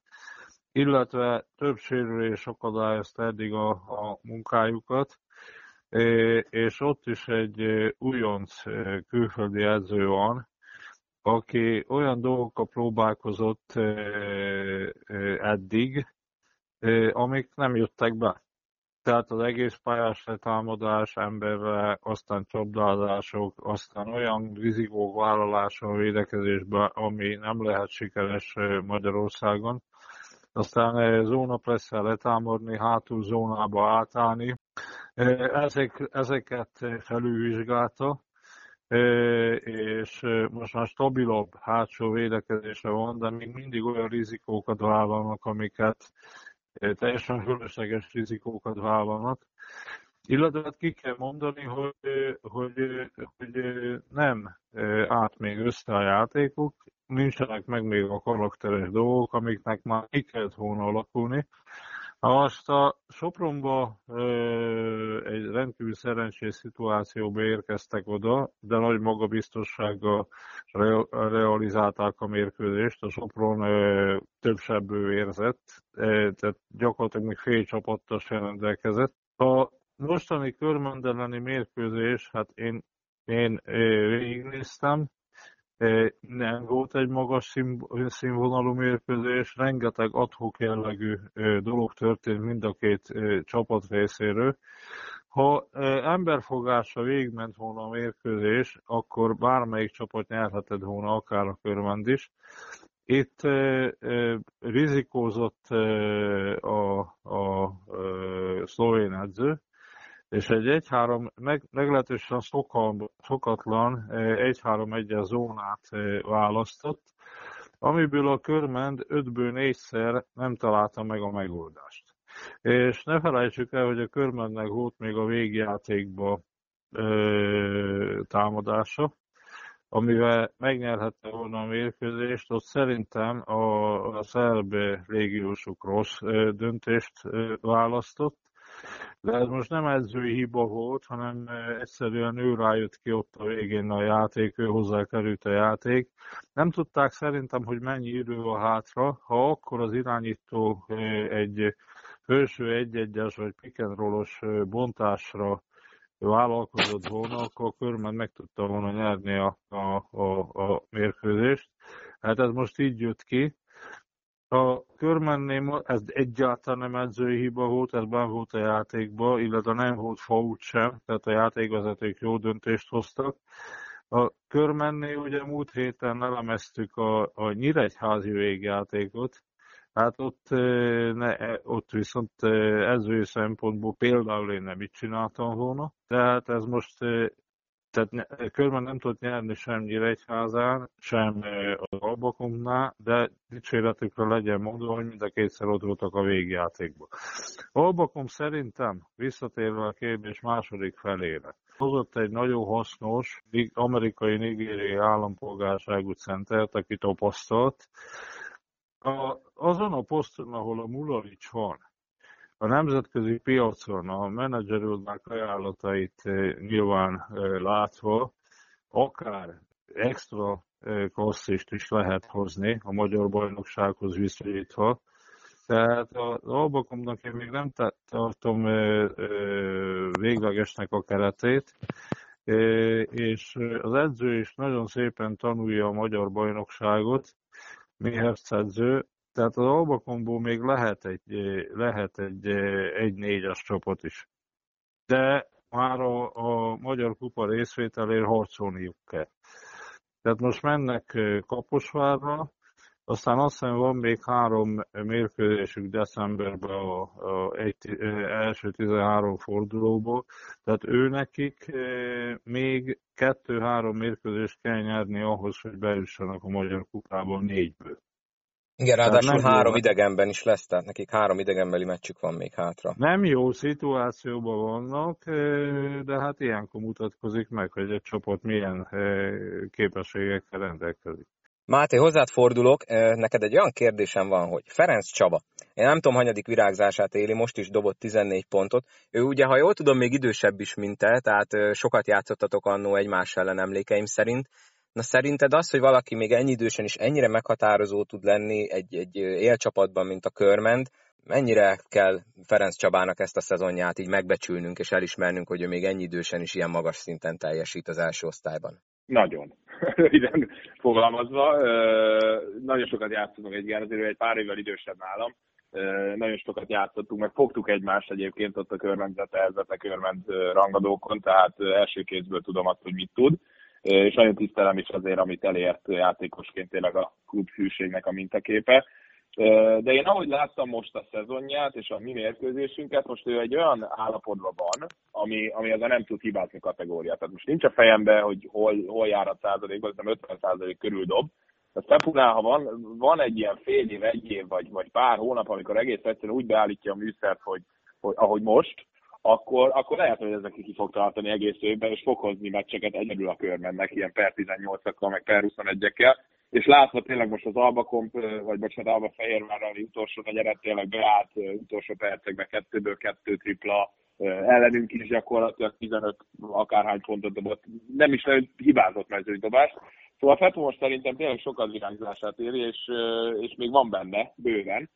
illetve több sérülés akadályozta eddig a, a munkájukat, és ott is egy újonc külföldi edző van, aki olyan dolgokkal próbálkozott eddig, amik nem jöttek be. Tehát az egész pályás letámadás emberre, aztán csapdázások, aztán olyan rizikók vállalása a védekezésben, ami nem lehet sikeres Magyarországon. Aztán zónapresszel letámadni, hátul zónába átállni. Ezek, ezeket felülvizsgálta, és most már stabilabb hátsó védekezése van, de még mindig olyan rizikókat vállalnak, amiket teljesen fölösleges rizikókat vállalnak. Illetve hát ki kell mondani, hogy, hogy, hogy nem át még össze a játékok, nincsenek meg még a karakteres dolgok, amiknek már ki kellett volna alakulni. Most a Sopronba egy rendkívül szerencsés szituációba érkeztek oda, de nagy magabiztossággal realizálták a mérkőzést. A Sopron több sebből érzett, tehát gyakorlatilag még fél csapattal sem rendelkezett. A mostani körmendeleni mérkőzés, hát én, én végignéztem, nem volt egy magas színvonalú mérkőzés, rengeteg adhok jellegű dolog történt mind a két csapat részéről. Ha emberfogásra végigment volna a mérkőzés, akkor bármelyik csapat nyerhetett volna, akár a körmend is. Itt rizikózott a, a, a szlovén edző, és egy 1-3 meg, meglehetősen szokatlan 1-3-1-es zónát választott, amiből a körmend 5-ből 4-szer nem találta meg a megoldást. És ne felejtsük el, hogy a körmendnek volt még a végjátékba ö, támadása, amivel megnyerhette volna a mérkőzést, ott szerintem a, a szerb légiósok rossz döntést választott, de ez most nem edzői hiba volt, hanem egyszerűen ő rájött ki ott a végén a játék, ő hozzá került a játék. Nem tudták szerintem, hogy mennyi idő van hátra, ha akkor az irányító egy felső egy-egyes vagy rollos bontásra vállalkozott volna, akkor a körben meg tudta volna nyerni a, a, a, a mérkőzést. Hát ez most így jött ki, a körmenném, ez egyáltalán nem edzői hiba volt, ez ben volt a játékba, illetve nem volt fault sem, tehát a játékvezetők jó döntést hoztak. A körmenné ugye múlt héten elemeztük a, a Nyíregyházi végjátékot, hát ott, ne, ott viszont edzői szempontból például én nem így csináltam volna, tehát ez most tehát körben nem tudott nyerni sem Nyíregyházán, sem az Albakomnál, de dicséretükre legyen mondva, hogy mind a kétszer ott voltak a végjátékban. Albakom szerintem, visszatérve a kérdés második felére, hozott egy nagyon hasznos amerikai nigériai állampolgárságú centert, aki tapasztalt. A, azon a poszton, ahol a Mularics van, a nemzetközi piacon a menedzserüldnek ajánlatait eh, nyilván eh, látva, akár extra eh, klasszist is lehet hozni a magyar bajnoksághoz viszonyítva. Tehát az Albakomnak én még nem tartom véglegesnek a keretét, és az edző is nagyon szépen tanulja a magyar bajnokságot, mihez edző, tehát az Albakomból még lehet egy, lehet egy, egy négyes csapat is. De már a, a Magyar Kupa részvételért harcolniuk kell. Tehát most mennek Kaposvárra, aztán azt hiszem van még három mérkőzésük decemberben a, a egy, első 13 fordulóból, tehát ő nekik még kettő-három mérkőzést kell nyerni ahhoz, hogy bejussanak a Magyar Kupában négyből. Igen, ráadásul három jó. idegenben is lesz, tehát nekik három idegenbeli meccsük van még hátra. Nem jó szituációban vannak, de hát ilyenkor mutatkozik meg, hogy egy csapat milyen képességekkel rendelkezik. Máté, hozzád fordulok, neked egy olyan kérdésem van, hogy Ferenc Csaba, én nem tudom, hanyadik virágzását éli, most is dobott 14 pontot. Ő ugye, ha jól tudom, még idősebb is, mint te, tehát sokat játszottatok annó egymás ellen emlékeim szerint, Na szerinted az, hogy valaki még ennyi idősen is ennyire meghatározó tud lenni egy, egy élcsapatban, mint a körment, mennyire kell Ferenc Csabának ezt a szezonját így megbecsülnünk és elismernünk, hogy ő még ennyi idősen is ilyen magas szinten teljesít az első osztályban? Nagyon. fogalmazva. Nagyon sokat játszottunk egy azért egy pár évvel idősebb nálam, nagyon sokat játszottunk, meg fogtuk egymást egyébként ott a körmenzete, a körment rangadókon, tehát első kézből tudom azt, hogy mit tud, és nagyon tisztelem is azért, amit elért játékosként tényleg a klub hűségnek a mintaképe. De én ahogy láttam most a szezonját és a mi mérkőzésünket, most ő egy olyan állapotban van, ami, ami ezzel nem tud hibázni kategóriát. Tehát most nincs a fejembe, hogy hol, hol jár a százalékban, nem 50 százalék körül dob. A Stepulál, ha van, van egy ilyen fél év, egy év, vagy, vagy pár hónap, amikor egész egyszerűen úgy beállítja a műszert, hogy, hogy ahogy most, akkor, akkor lehet, hogy ezek ki fog tartani egész évben, és fog hozni meccseket egyedül a körmennek, ilyen per 18-akkal, meg per 21-ekkel, és látva tényleg most az Alba Komp, vagy bocsánat, Alba Fehérvárral utolsó negyeret tényleg beállt utolsó percekben kettőből kettő tripla, ellenünk is gyakorlatilag 15 akárhány pontot dobott, nem is nagyon hibázott mezőgydobás. Szóval a Fetu most szerintem tényleg sokat virágzását éri, és, és még van benne, bőven,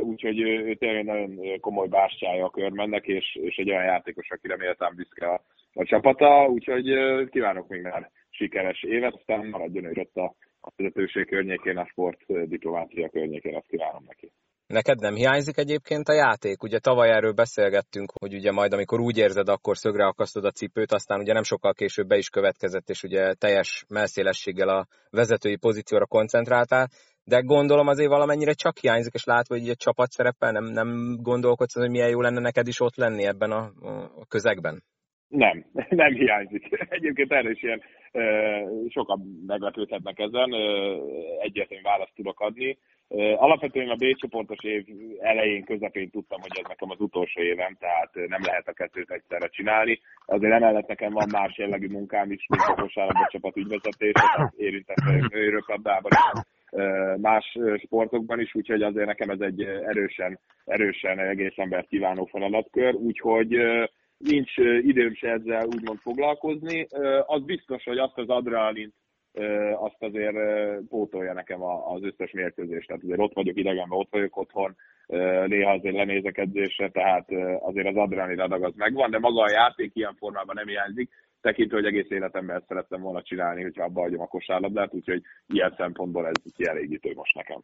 úgyhogy ő tényleg nagyon komoly bástyája a körmennek, és, és egy olyan játékos, akire méltán büszke a, a csapata, úgyhogy kívánok még már sikeres évet, aztán maradjon ő ott a, a vezetőség környékén, a sport diplomácia környékén, azt kívánom neki. Neked nem hiányzik egyébként a játék? Ugye tavaly erről beszélgettünk, hogy ugye majd amikor úgy érzed, akkor szögre akasztod a cipőt, aztán ugye nem sokkal később be is következett, és ugye teljes melszélességgel a vezetői pozícióra koncentráltál, de gondolom azért valamennyire csak hiányzik, és látva, hogy egy csapat szerepel, nem, nem gondolkodsz, hogy milyen jó lenne neked is ott lenni ebben a, a közegben? Nem, nem hiányzik. Egyébként erre is ilyen sokan meglepődhetnek ezen, egyértelmű választ tudok adni. Alapvetően a B csoportos év elején, közepén tudtam, hogy ez nekem az utolsó évem, tehát nem lehet a kettőt egyszerre csinálni. Azért emellett nekem van más jellegű munkám is, mint a kosárlabda csapat ügyvezetése, érintett vagyok nőrökabdában más sportokban is, úgyhogy azért nekem ez egy erősen, erősen egész ember kívánó feladatkör, úgyhogy nincs időm se ezzel úgymond foglalkozni. Az biztos, hogy azt az adrenalint azt azért pótolja nekem az összes mérkőzést. Tehát azért ott vagyok idegenben, ott vagyok otthon, néha azért lenézek edzésre, tehát azért az adrenalin adag az megvan, de maga a játék ilyen formában nem hiányzik, tekintve, hogy egész életemben ezt szerettem volna csinálni, hogyha abba hagyom a kosárlabdát, úgyhogy ilyen szempontból ez kielégítő most nekem.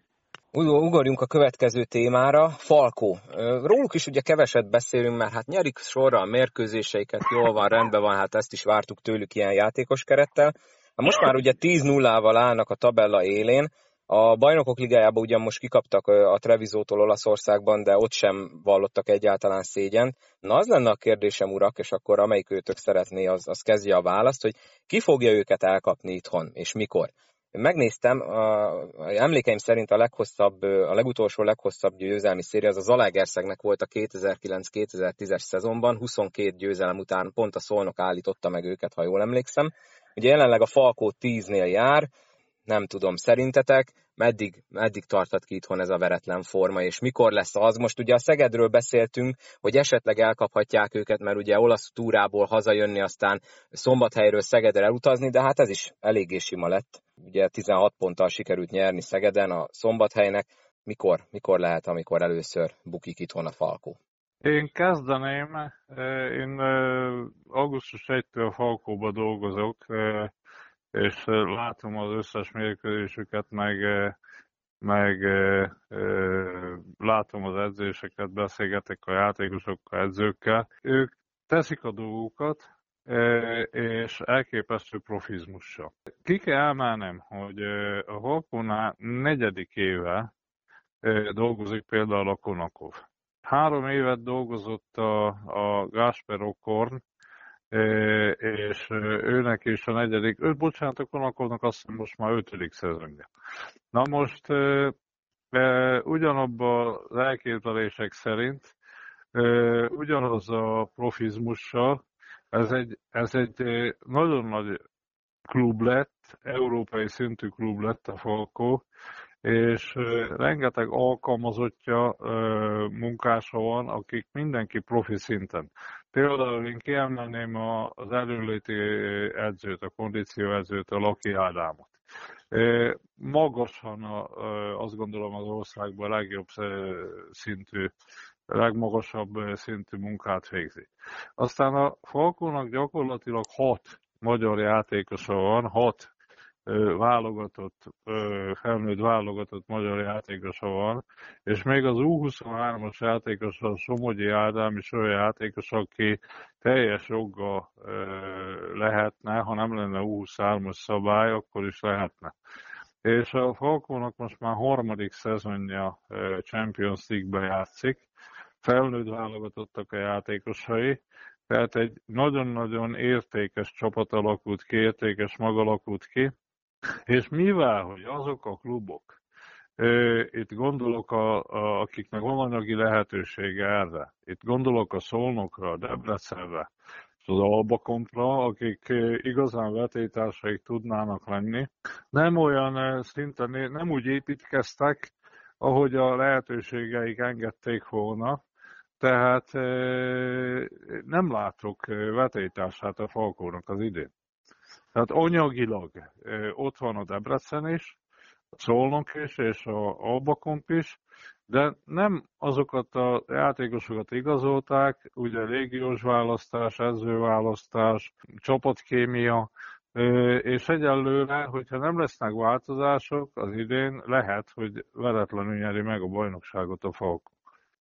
Ugorjunk a következő témára, Falkó. Róluk is ugye keveset beszélünk, mert hát nyerik sorra a mérkőzéseiket, jól van, rendben van, hát ezt is vártuk tőlük ilyen játékos kerettel. Hát most már ugye 10-0-val állnak a tabella élén, a bajnokok ligájában ugyan most kikaptak a Trevizótól Olaszországban, de ott sem vallottak egyáltalán szégyen. Na az lenne a kérdésem, urak, és akkor amelyik őtök szeretné, az, az kezdje a választ, hogy ki fogja őket elkapni itthon, és mikor. Megnéztem, a, emlékeim szerint a leghosszabb, a legutolsó leghosszabb győzelmi széria az a Zalaegerszegnek volt a 2009-2010-es szezonban, 22 győzelem után pont a Szolnok állította meg őket, ha jól emlékszem. Ugye jelenleg a Falkó 10-nél jár, nem tudom, szerintetek meddig, meddig tartat ki itthon ez a veretlen forma, és mikor lesz az? Most ugye a Szegedről beszéltünk, hogy esetleg elkaphatják őket, mert ugye olasz túrából hazajönni, aztán szombathelyről Szegedre elutazni, de hát ez is eléggé sima lett. Ugye 16 ponttal sikerült nyerni Szegeden a szombathelynek. Mikor, mikor lehet, amikor először bukik itthon a Falkó? Én kezdeném, én augusztus 1-től Falkóba dolgozok, és látom az összes mérkőzésüket, meg, meg látom az edzéseket, beszélgetek a játékosokkal, edzőkkel. Ők teszik a dolgukat, és elképesztő profizmussal. Ki kell emelnem, hogy a Holkonál negyedik éve dolgozik például a Konakov. Három évet dolgozott a, a Gasper Okorn, és őnek is a negyedik, ő, bocsánat, a Konakovnak azt hiszem most már ötödik szezonja. Na most ugyanabban az elképzelések szerint, ugyanaz a profizmussal, ez egy, ez egy nagyon nagy klub lett, európai szintű klub lett a Falkó, és rengeteg alkalmazottja, munkása van, akik mindenki profi szinten. Például én kiemelném az előléti edzőt, a kondíció edzőt, a Laki Ádámot. Magasan azt gondolom az országban a legjobb szintű, legmagasabb szintű munkát végzi. Aztán a Falkónak gyakorlatilag hat magyar játékosa van, hat válogatott, felnőtt válogatott magyar játékosa van, és még az U23-as játékos, a Somogyi Ádám is olyan játékos, aki teljes jogga lehetne, ha nem lenne U23-as szabály, akkor is lehetne. És a Falkónak most már harmadik szezonja Champions League-be játszik, felnőtt válogatottak a játékosai, tehát egy nagyon-nagyon értékes csapat alakult ki, értékes mag alakult ki, és mivel, hogy azok a klubok, itt gondolok, a, a, akiknek van anyagi lehetősége erre, itt gondolok a Szolnokra, a Debrecenre, és az Albakompra, akik igazán vetétársaik tudnának lenni, nem olyan szinten, nem úgy építkeztek, ahogy a lehetőségeik engedték volna, tehát nem látok vetétását a Falkónak az idén. Tehát anyagilag ott van a Debrecen is, a Szolnok is, és a Albakomp is, de nem azokat a játékosokat igazolták, ugye légiós választás, edzőválasztás, csapatkémia, és egyelőre, hogyha nem lesznek változások, az idén lehet, hogy veletlenül nyeri meg a bajnokságot a Falkó.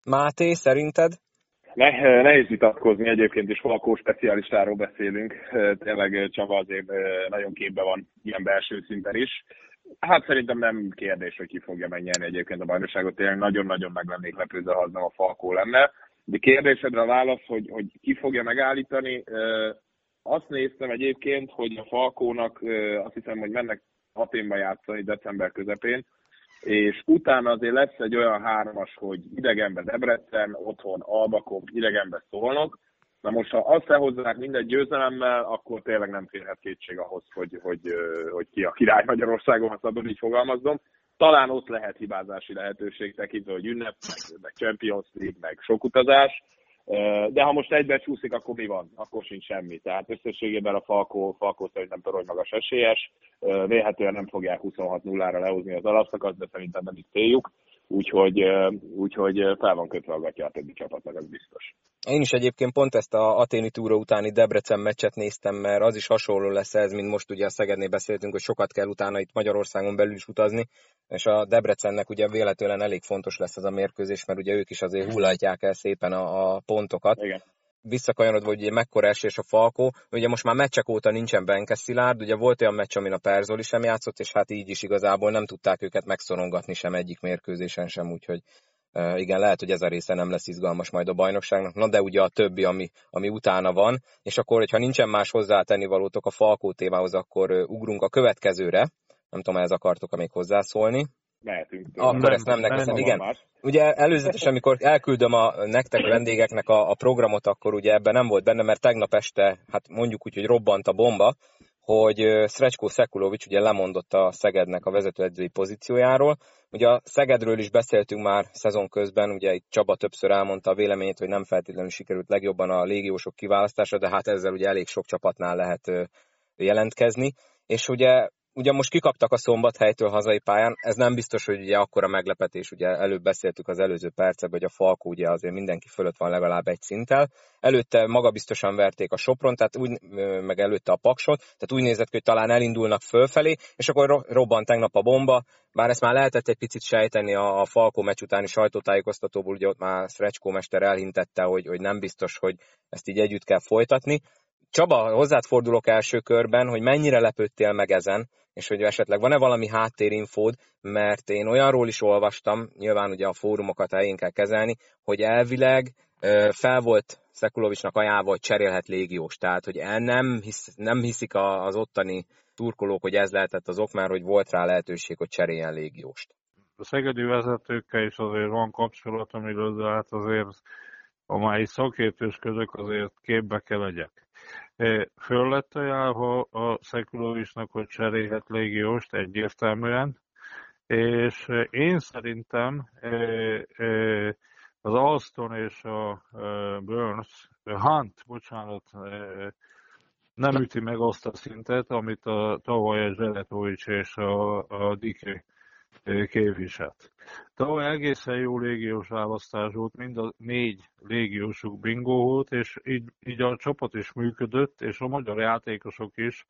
Máté, szerinted? Ne, nehéz vitatkozni, egyébként is Falkó specialistáról beszélünk. Tényleg Csaba azért nagyon képbe van ilyen belső szinten is. Hát szerintem nem kérdés, hogy ki fogja megnyerni egyébként a bajnokságot. Tényleg nagyon-nagyon meg lennék lepődve, ha az nem a Falkó lenne. De kérdésedre a válasz, hogy, hogy ki fogja megállítani, azt néztem egyébként, hogy a Falkónak azt hiszem, hogy mennek Aténba játszani december közepén, és utána azért lesz egy olyan hármas, hogy idegenbe Debrecen, otthon Albakok, idegenbe szólnak. Na most, ha azt elhozzák mindegy győzelemmel, akkor tényleg nem férhet kétség ahhoz, hogy, hogy, hogy ki a király Magyarországon, ha szabad így fogalmazom. Talán ott lehet hibázási lehetőség tekintve, hogy ünnep, meg, meg Champions League, meg sok utazás, de ha most egybe csúszik, akkor mi van? Akkor sincs semmi. Tehát összességében a Falkó, Falkó szerintem torony magas esélyes. Vélhetően nem fogják 26-0-ra lehozni az alapszakaszt, de szerintem nem is céljuk. Úgyhogy, úgyhogy fel van kötve a gatya a többi csapatnak, az biztos. Én is egyébként pont ezt a Aténi túra utáni Debrecen meccset néztem, mert az is hasonló lesz ez, mint most ugye a Szegednél beszéltünk, hogy sokat kell utána itt Magyarországon belül is utazni, és a Debrecennek ugye véletlenül elég fontos lesz ez a mérkőzés, mert ugye ők is azért hullatják el szépen a, a pontokat. Igen visszakanyarodva, hogy ugye mekkora esés a Falkó, ugye most már meccsek óta nincsen Benke Szilárd, ugye volt olyan meccs, amin a Perzoli sem játszott, és hát így is igazából nem tudták őket megszorongatni sem egyik mérkőzésen sem, úgyhogy igen, lehet, hogy ez a része nem lesz izgalmas majd a bajnokságnak, na de ugye a többi, ami, ami utána van, és akkor, hogyha nincsen más hozzátenni valótok a Falkó témához, akkor ugrunk a következőre, nem tudom, ez akartok még hozzászólni mehetünk. Akkor nem, ezt nem nekem, igen. Más. Ugye előzetesen, amikor elküldöm a nektek vendégeknek a, a programot, akkor ugye ebben nem volt benne, mert tegnap este, hát mondjuk úgy, hogy robbant a bomba, hogy Szrecskó Szekulovics ugye lemondott a Szegednek a vezetőedzői pozíciójáról. Ugye a Szegedről is beszéltünk már szezon közben, ugye itt Csaba többször elmondta a véleményét, hogy nem feltétlenül sikerült legjobban a légiósok kiválasztása, de hát ezzel ugye elég sok csapatnál lehet jelentkezni. És ugye ugye most kikaptak a szombathelytől hazai pályán, ez nem biztos, hogy ugye akkora meglepetés, ugye előbb beszéltük az előző percekben, hogy a Falkó ugye azért mindenki fölött van legalább egy szinttel. Előtte magabiztosan verték a Sopron, tehát úgy, meg előtte a Paksot, tehát úgy nézett ki, hogy talán elindulnak fölfelé, és akkor robbant tegnap a bomba, bár ezt már lehetett egy picit sejteni a, a Falkó meccs utáni sajtótájékoztatóból, ugye ott már Szrecskó mester elhintette, hogy, hogy nem biztos, hogy ezt így együtt kell folytatni. Csaba, hozzád fordulok első körben, hogy mennyire lepődtél meg ezen, és hogy esetleg van-e valami háttérinfód, mert én olyanról is olvastam, nyilván ugye a fórumokat helyén kell kezelni, hogy elvileg fel volt Szekulovicsnak ajánlva, hogy cserélhet légiós. Tehát, hogy el nem, hisz, nem hiszik az ottani turkolók, hogy ez lehetett az ok, mert hogy volt rá lehetőség, hogy cseréljen légióst. A szegedi vezetőkkel is azért van kapcsolat, amiről hát azért a mai szakértős közök azért képbe kell legyek. Föl lett ajánlva a Szekulovicsnak, hogy cserélhet légióst egyértelműen, és én szerintem az Alston és a Burns, Hunt, bocsánat, nem üti meg azt a szintet, amit a tavaly a Zseletovics és a, a Dike képviselt. Tavaly egészen jó légiós választás volt, mind a négy légiósuk bingó volt, és így, így a csapat is működött, és a magyar játékosok is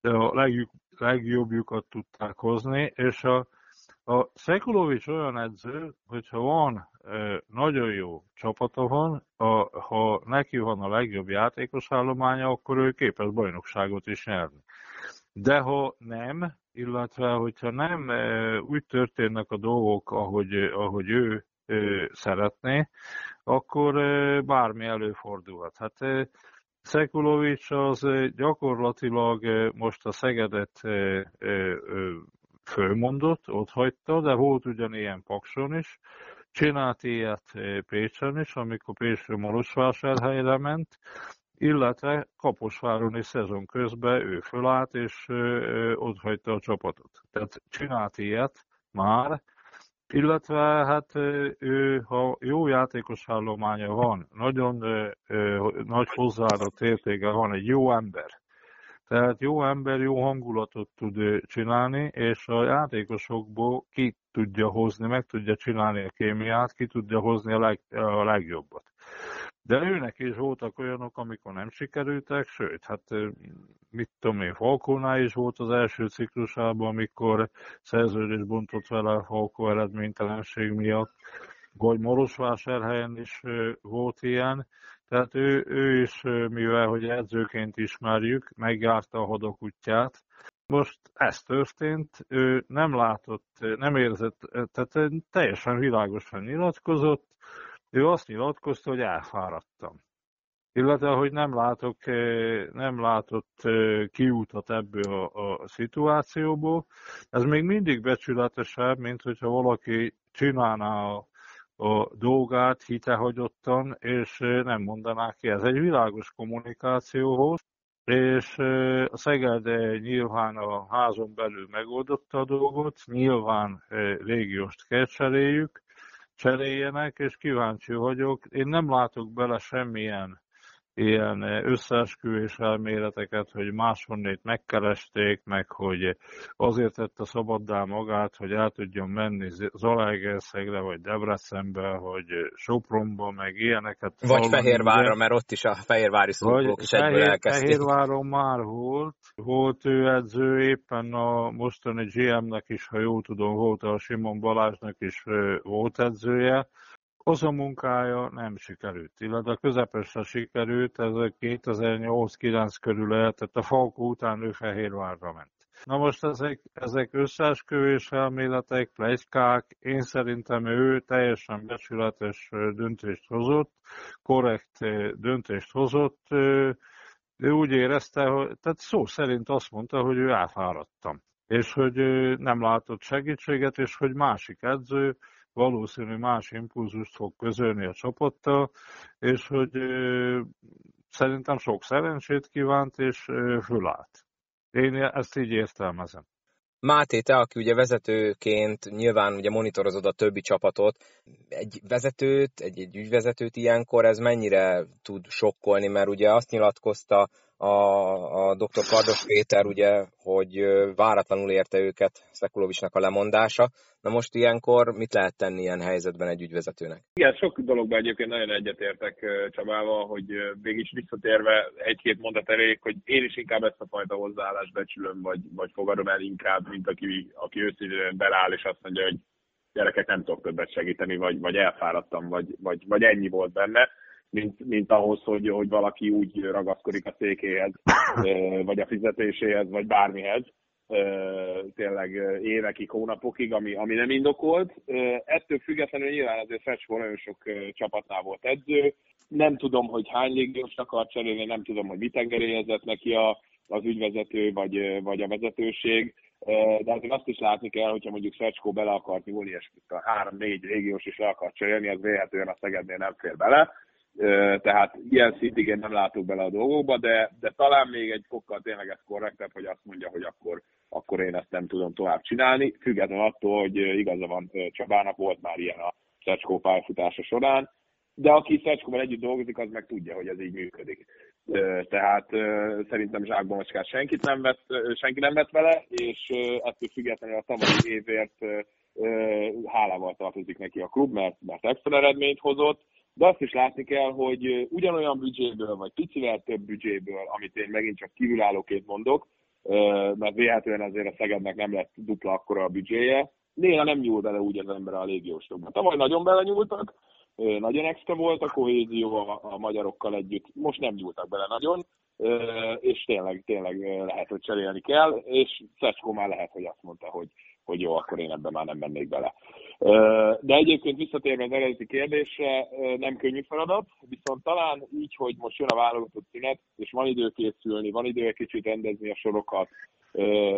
a legjobb, legjobbjukat tudták hozni, és a, a Szekulovics olyan edző, hogyha van e, nagyon jó csapata van, a, ha neki van a legjobb játékos állománya, akkor ő képes bajnokságot is nyerni. De ha nem, illetve hogyha nem úgy történnek a dolgok, ahogy, ahogy ő szeretné, akkor bármi előfordulhat. Hát Szekulovics az gyakorlatilag most a Szegedet fölmondott, ott hagyta, de volt ugyanilyen Pakson is, csinált ilyet Pécsen is, amikor Pécsről Marosvásárhelyre ment, illetve Kaposváron is szezon közben ő fölállt, és ott hagyta a csapatot. Tehát csinált ilyet már, illetve hát ő, ha jó játékos állománya van, nagyon ö, nagy hozzáadott értéke van, egy jó ember, tehát jó ember jó hangulatot tud csinálni, és a játékosokból ki tudja hozni, meg tudja csinálni a kémiát, ki tudja hozni a, leg, a legjobbat. De őnek is voltak olyanok, amikor nem sikerültek, sőt, hát mit tudom én, Falkónál is volt az első ciklusában, amikor szerződés bontott vele a Falkó eredménytelenség miatt, vagy Morosvásárhelyen is volt ilyen, tehát ő, ő is, mivel hogy edzőként ismerjük, megjárta a hadok most ez történt, ő nem látott, nem érzett, tehát teljesen világosan nyilatkozott, ő azt nyilatkozta, hogy elfáradtam. Illetve, hogy nem, látok, nem látott kiútat ebből a, a szituációból. Ez még mindig becsületesebb, mint hogyha valaki csinálná a, a dolgát hitehagyottan, és nem mondaná ki. Ez egy világos kommunikációhoz, és a Szeged nyilván a házon belül megoldotta a dolgot, nyilván régióst kell cseréljük, cseréljenek, és kíváncsi vagyok. Én nem látok bele semmilyen ilyen összeesküvés elméleteket, hogy máshonnét megkeresték, meg hogy azért tette szabaddá magát, hogy el tudjon menni Zalaegerszegre, vagy Debrecenbe, vagy Sopronba, meg ilyeneket. Vagy hallani, Fehérvárra, mert ott is a Fehérvári szurkolók is egyből Fehér, elkezdték. Fehérváron már volt, volt ő edző, éppen a mostani GM-nek is, ha jól tudom, volt a Simon Balázsnak is volt edzője, a munkája nem sikerült, illetve közepesen sikerült, ez 2008-9 körül lehetett, a Falkó után ő Fehérvárra ment. Na most ezek, ezek összeesküvés elméletek, plegykák, én szerintem ő teljesen becsületes döntést hozott, korrekt döntést hozott, ő úgy érezte, hogy, tehát szó szerint azt mondta, hogy ő elfáradtam, és hogy nem látott segítséget, és hogy másik edző, valószínű más impulzust fog közölni a csapattal, és hogy szerintem sok szerencsét kívánt, és fölállt. Én ezt így értelmezem. Máté, te, aki ugye vezetőként nyilván ugye monitorozod a többi csapatot, egy vezetőt, egy, egy ügyvezetőt ilyenkor ez mennyire tud sokkolni, mert ugye azt nyilatkozta a, a dr. Kardos Péter, ugye, hogy váratlanul érte őket Szekulovicsnak a lemondása. Na most ilyenkor mit lehet tenni ilyen helyzetben egy ügyvezetőnek? Igen, sok dologban egyébként nagyon egyetértek Csabával, hogy mégis visszatérve egy-két mondat elég, hogy én is inkább ezt a fajta hozzáállást becsülöm, vagy, vagy fogadom el inkább, mint aki, aki őszintén beláll, és azt mondja, hogy gyerekek nem tudok többet segíteni, vagy, vagy elfáradtam, vagy, vagy, vagy ennyi volt benne mint, mint ahhoz, hogy, hogy valaki úgy ragaszkodik a székéhez, vagy a fizetéséhez, vagy bármihez, tényleg évekig, hónapokig, ami, ami nem indokolt. Ettől függetlenül nyilván azért Fecskó nagyon sok csapatnál volt edző. Nem tudom, hogy hány légiós akar cserélni, nem tudom, hogy mit engedélyezett neki a, az ügyvezető vagy, vagy a vezetőség, de azért azt is látni kell, hogyha mondjuk Fecskó bele akart nyúlni, és a három-négy régiós is le akart cserélni, az véletlenül a Szegednél nem fér bele tehát ilyen szintig én nem látok bele a dolgokba, de, de talán még egy fokkal tényleg ez korrektebb, hogy azt mondja, hogy akkor, akkor én ezt nem tudom tovább csinálni, függetlenül attól, hogy igaza van Csabának, volt már ilyen a Szecskó pályafutása során, de aki Szecskóval együtt dolgozik, az meg tudja, hogy ez így működik. Tehát szerintem zsákban macskát senkit nem vett, senki nem vett vele, és ettől függetlenül a tavalyi évért hálával tartozik neki a klub, mert, mert extra eredményt hozott, de azt is látni kell, hogy ugyanolyan büdzséből, vagy picivel több büdzséből, amit én megint csak kívülállóként mondok, mert véletlenül azért a Szegednek nem lett dupla akkora a büdzséje. Néha nem nyúl bele úgy az ember a légiósokba. Tavaly nagyon belenyúltak, nagyon extra volt a kohézió a, a magyarokkal együtt, most nem nyúltak bele nagyon, és tényleg, tényleg lehet, hogy cserélni kell, és Szecskó már lehet, hogy azt mondta, hogy, hogy jó, akkor én ebben már nem mennék bele. De egyébként visszatérve az eredeti kérdésre, nem könnyű feladat, viszont talán így, hogy most jön a válogatott szünet, és van idő készülni, van idő egy kicsit rendezni a sorokat,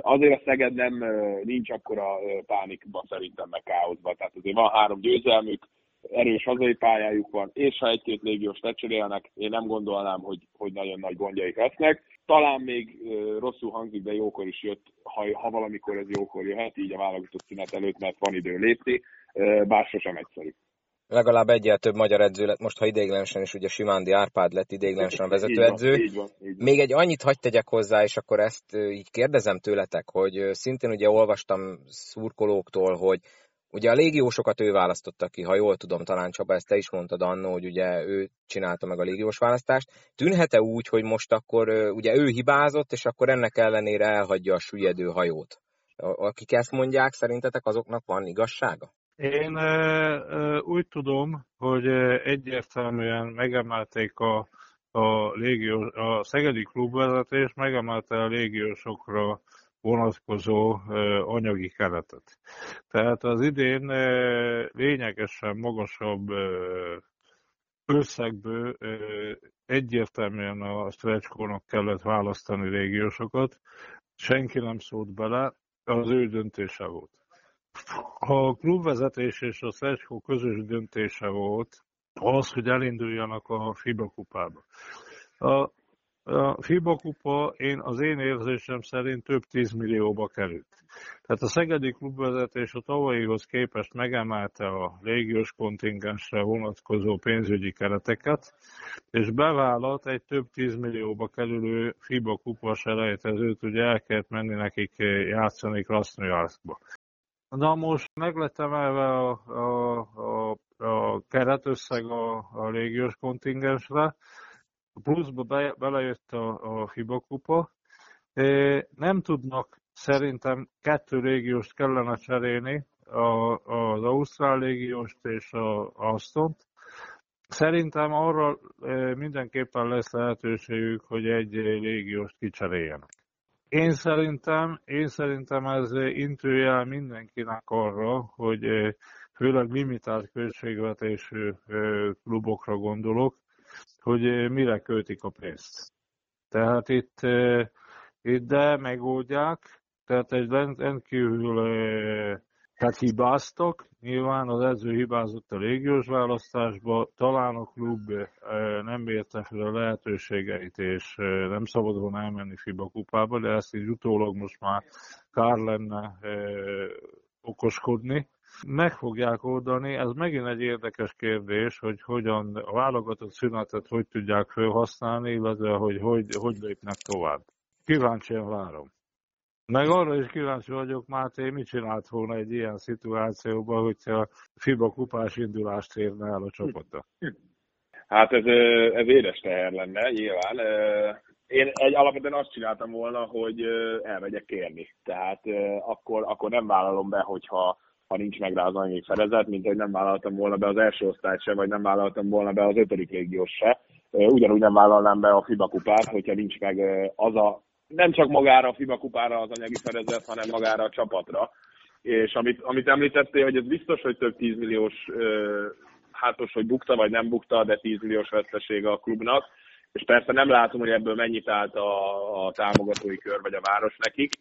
azért a Szeged nem nincs akkora pánikba szerintem meg káoszba, tehát azért van három győzelmük, erős hazai pályájuk van, és ha egy-két légiós lecserélnek, én nem gondolnám, hogy, hogy nagyon nagy gondjaik lesznek. Talán még rosszul hangzik, de jókor is jött, ha, ha valamikor ez jókor jöhet, így a válogatott szünet előtt, mert van idő lépni, bár sosem egyszerű legalább egyel több magyar edző lett, most ha idéglenesen is, ugye Simándi Árpád lett idéglenesen a vezetőedző. Így van, így van, így van. Még egy annyit hagyd tegyek hozzá, és akkor ezt így kérdezem tőletek, hogy szintén ugye olvastam szurkolóktól, hogy Ugye a légiósokat ő választotta ki, ha jól tudom, talán Csaba, ezt te is mondtad annó, hogy ugye ő csinálta meg a légiós választást. Tűnhet-e úgy, hogy most akkor ugye ő hibázott, és akkor ennek ellenére elhagyja a süllyedő hajót? Akik ezt mondják, szerintetek azoknak van igazsága? Én úgy tudom, hogy egyértelműen megemelték a, a, légiós, a Szegedi klubvezetés, megemelte a légiósokra vonatkozó anyagi keretet. Tehát az idén lényegesen magasabb összegből egyértelműen a Stretchkónak kellett választani régiósokat, senki nem szólt bele, az ő döntése volt. A klubvezetés és a Stretchkó közös döntése volt az, hogy elinduljanak a FIBA kupába. A a FIBA kupa én, az én érzésem szerint több tízmillióba került. Tehát a Szegedi klubvezetés a tavalyihoz képest megemelte a légiós kontingensre vonatkozó pénzügyi kereteket, és bevállalt egy több tízmillióba kerülő FIBA kupa selejtezőt, ugye el kellett menni nekik játszani Krasnojarskba. Na most meg lett emelve a, a, a, a keretösszeg a, a légiós kontingensre, pluszba be, belejött a, a FIBA kupa. Nem tudnak szerintem kettő régióst kellene cserélni, a, az Ausztrál légióst és a Astont. Szerintem arra mindenképpen lesz lehetőségük, hogy egy légióst kicseréljenek. Én szerintem, én szerintem ez intőjel mindenkinek arra, hogy főleg limitált költségvetésű klubokra gondolok, hogy mire költik a pénzt. Tehát itt, itt de megoldják, tehát egy rendkívül eh, tehát hibáztak, nyilván az edző hibázott a légiós választásba, talán a klub nem érte fel a lehetőségeit, és nem szabad volna elmenni FIBA kupába, de ezt így utólag most már kár lenne okoskodni. Meg fogják oldani, ez megint egy érdekes kérdés, hogy hogyan a válogatott szünetet hogy tudják felhasználni, illetve hogy hogy, hogy lépnek tovább. Kíváncsian várom. Meg arra is kíváncsi vagyok, Máté, mit csinált volna egy ilyen szituációban, hogyha FIBA kupás indulást érne el a csapata? Hát ez, ez édes teher lenne, nyilván. Én egy alapvetően azt csináltam volna, hogy elmegyek kérni. Tehát akkor, akkor nem vállalom be, hogyha ha nincs meg rá az annyi fedezet, mint hogy nem vállaltam volna be az első osztályt se, vagy nem vállaltam volna be az ötödik légiós se. Ugyanúgy nem vállalnám be a FIBA kupát, hogyha nincs meg az a, nem csak magára a FIBA kupára az anyagi fedezet, hanem magára a csapatra. És amit, amit említettél, hogy ez biztos, hogy több tízmilliós hátos, hogy bukta vagy nem bukta, de 10 milliós vesztesége a klubnak. És persze nem látom, hogy ebből mennyit állt a, a támogatói kör vagy a város nekik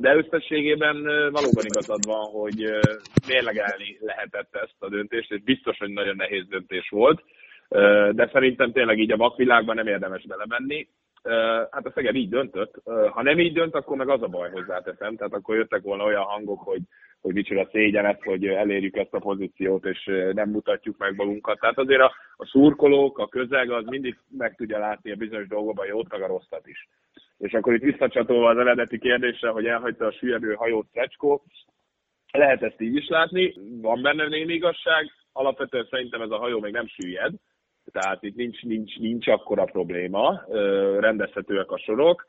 de összességében valóban igazad van, hogy mérlegelni lehetett ezt a döntést, és biztos, hogy nagyon nehéz döntés volt, de szerintem tényleg így a vakvilágban nem érdemes belemenni. Hát a Szeged így döntött. Ha nem így dönt, akkor meg az a baj hozzáteszem. Tehát akkor jöttek volna olyan hangok, hogy, hogy micsoda szégyenet, hogy elérjük ezt a pozíciót, és nem mutatjuk meg magunkat. Tehát azért a, a szurkolók, a közeg az mindig meg tudja látni a bizonyos dolgokban jót, meg a rosszat is. És akkor itt visszacsatolva az eredeti kérdésre, hogy elhagyta a süllyedő hajót Szecskó, lehet ezt így is látni, van benne némi igazság, alapvetően szerintem ez a hajó még nem süllyed, tehát itt nincs, nincs, nincs akkora probléma, rendezhetőek a sorok.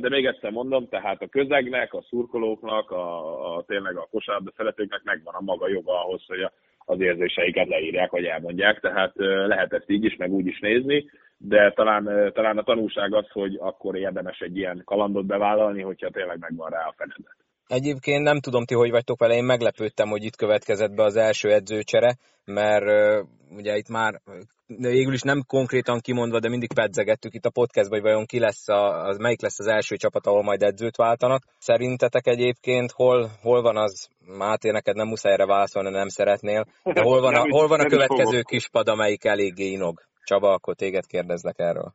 De még egyszer mondom, tehát a közegnek, a szurkolóknak, a, a tényleg a kosárlabda szeretőknek megvan a maga joga ahhoz, hogy a, az érzéseiket leírják, vagy elmondják, tehát lehet ezt így is, meg úgy is nézni, de talán, talán a tanulság az, hogy akkor érdemes egy ilyen kalandot bevállalni, hogyha tényleg megvan rá a fenedet. Egyébként nem tudom ti, hogy vagytok vele, én meglepődtem, hogy itt következett be az első edzőcsere, mert ugye itt már végül is nem konkrétan kimondva, de mindig pedzegettük itt a podcastban, hogy vajon ki lesz a, az, melyik lesz az első csapat, ahol majd edzőt váltanak. Szerintetek egyébként hol, hol van az, Máté, neked nem muszáj erre válaszolni, nem szeretnél, de hol van a, hol van a következő kispad, amelyik eléggé inog? Csaba, akkor téged kérdezlek erről.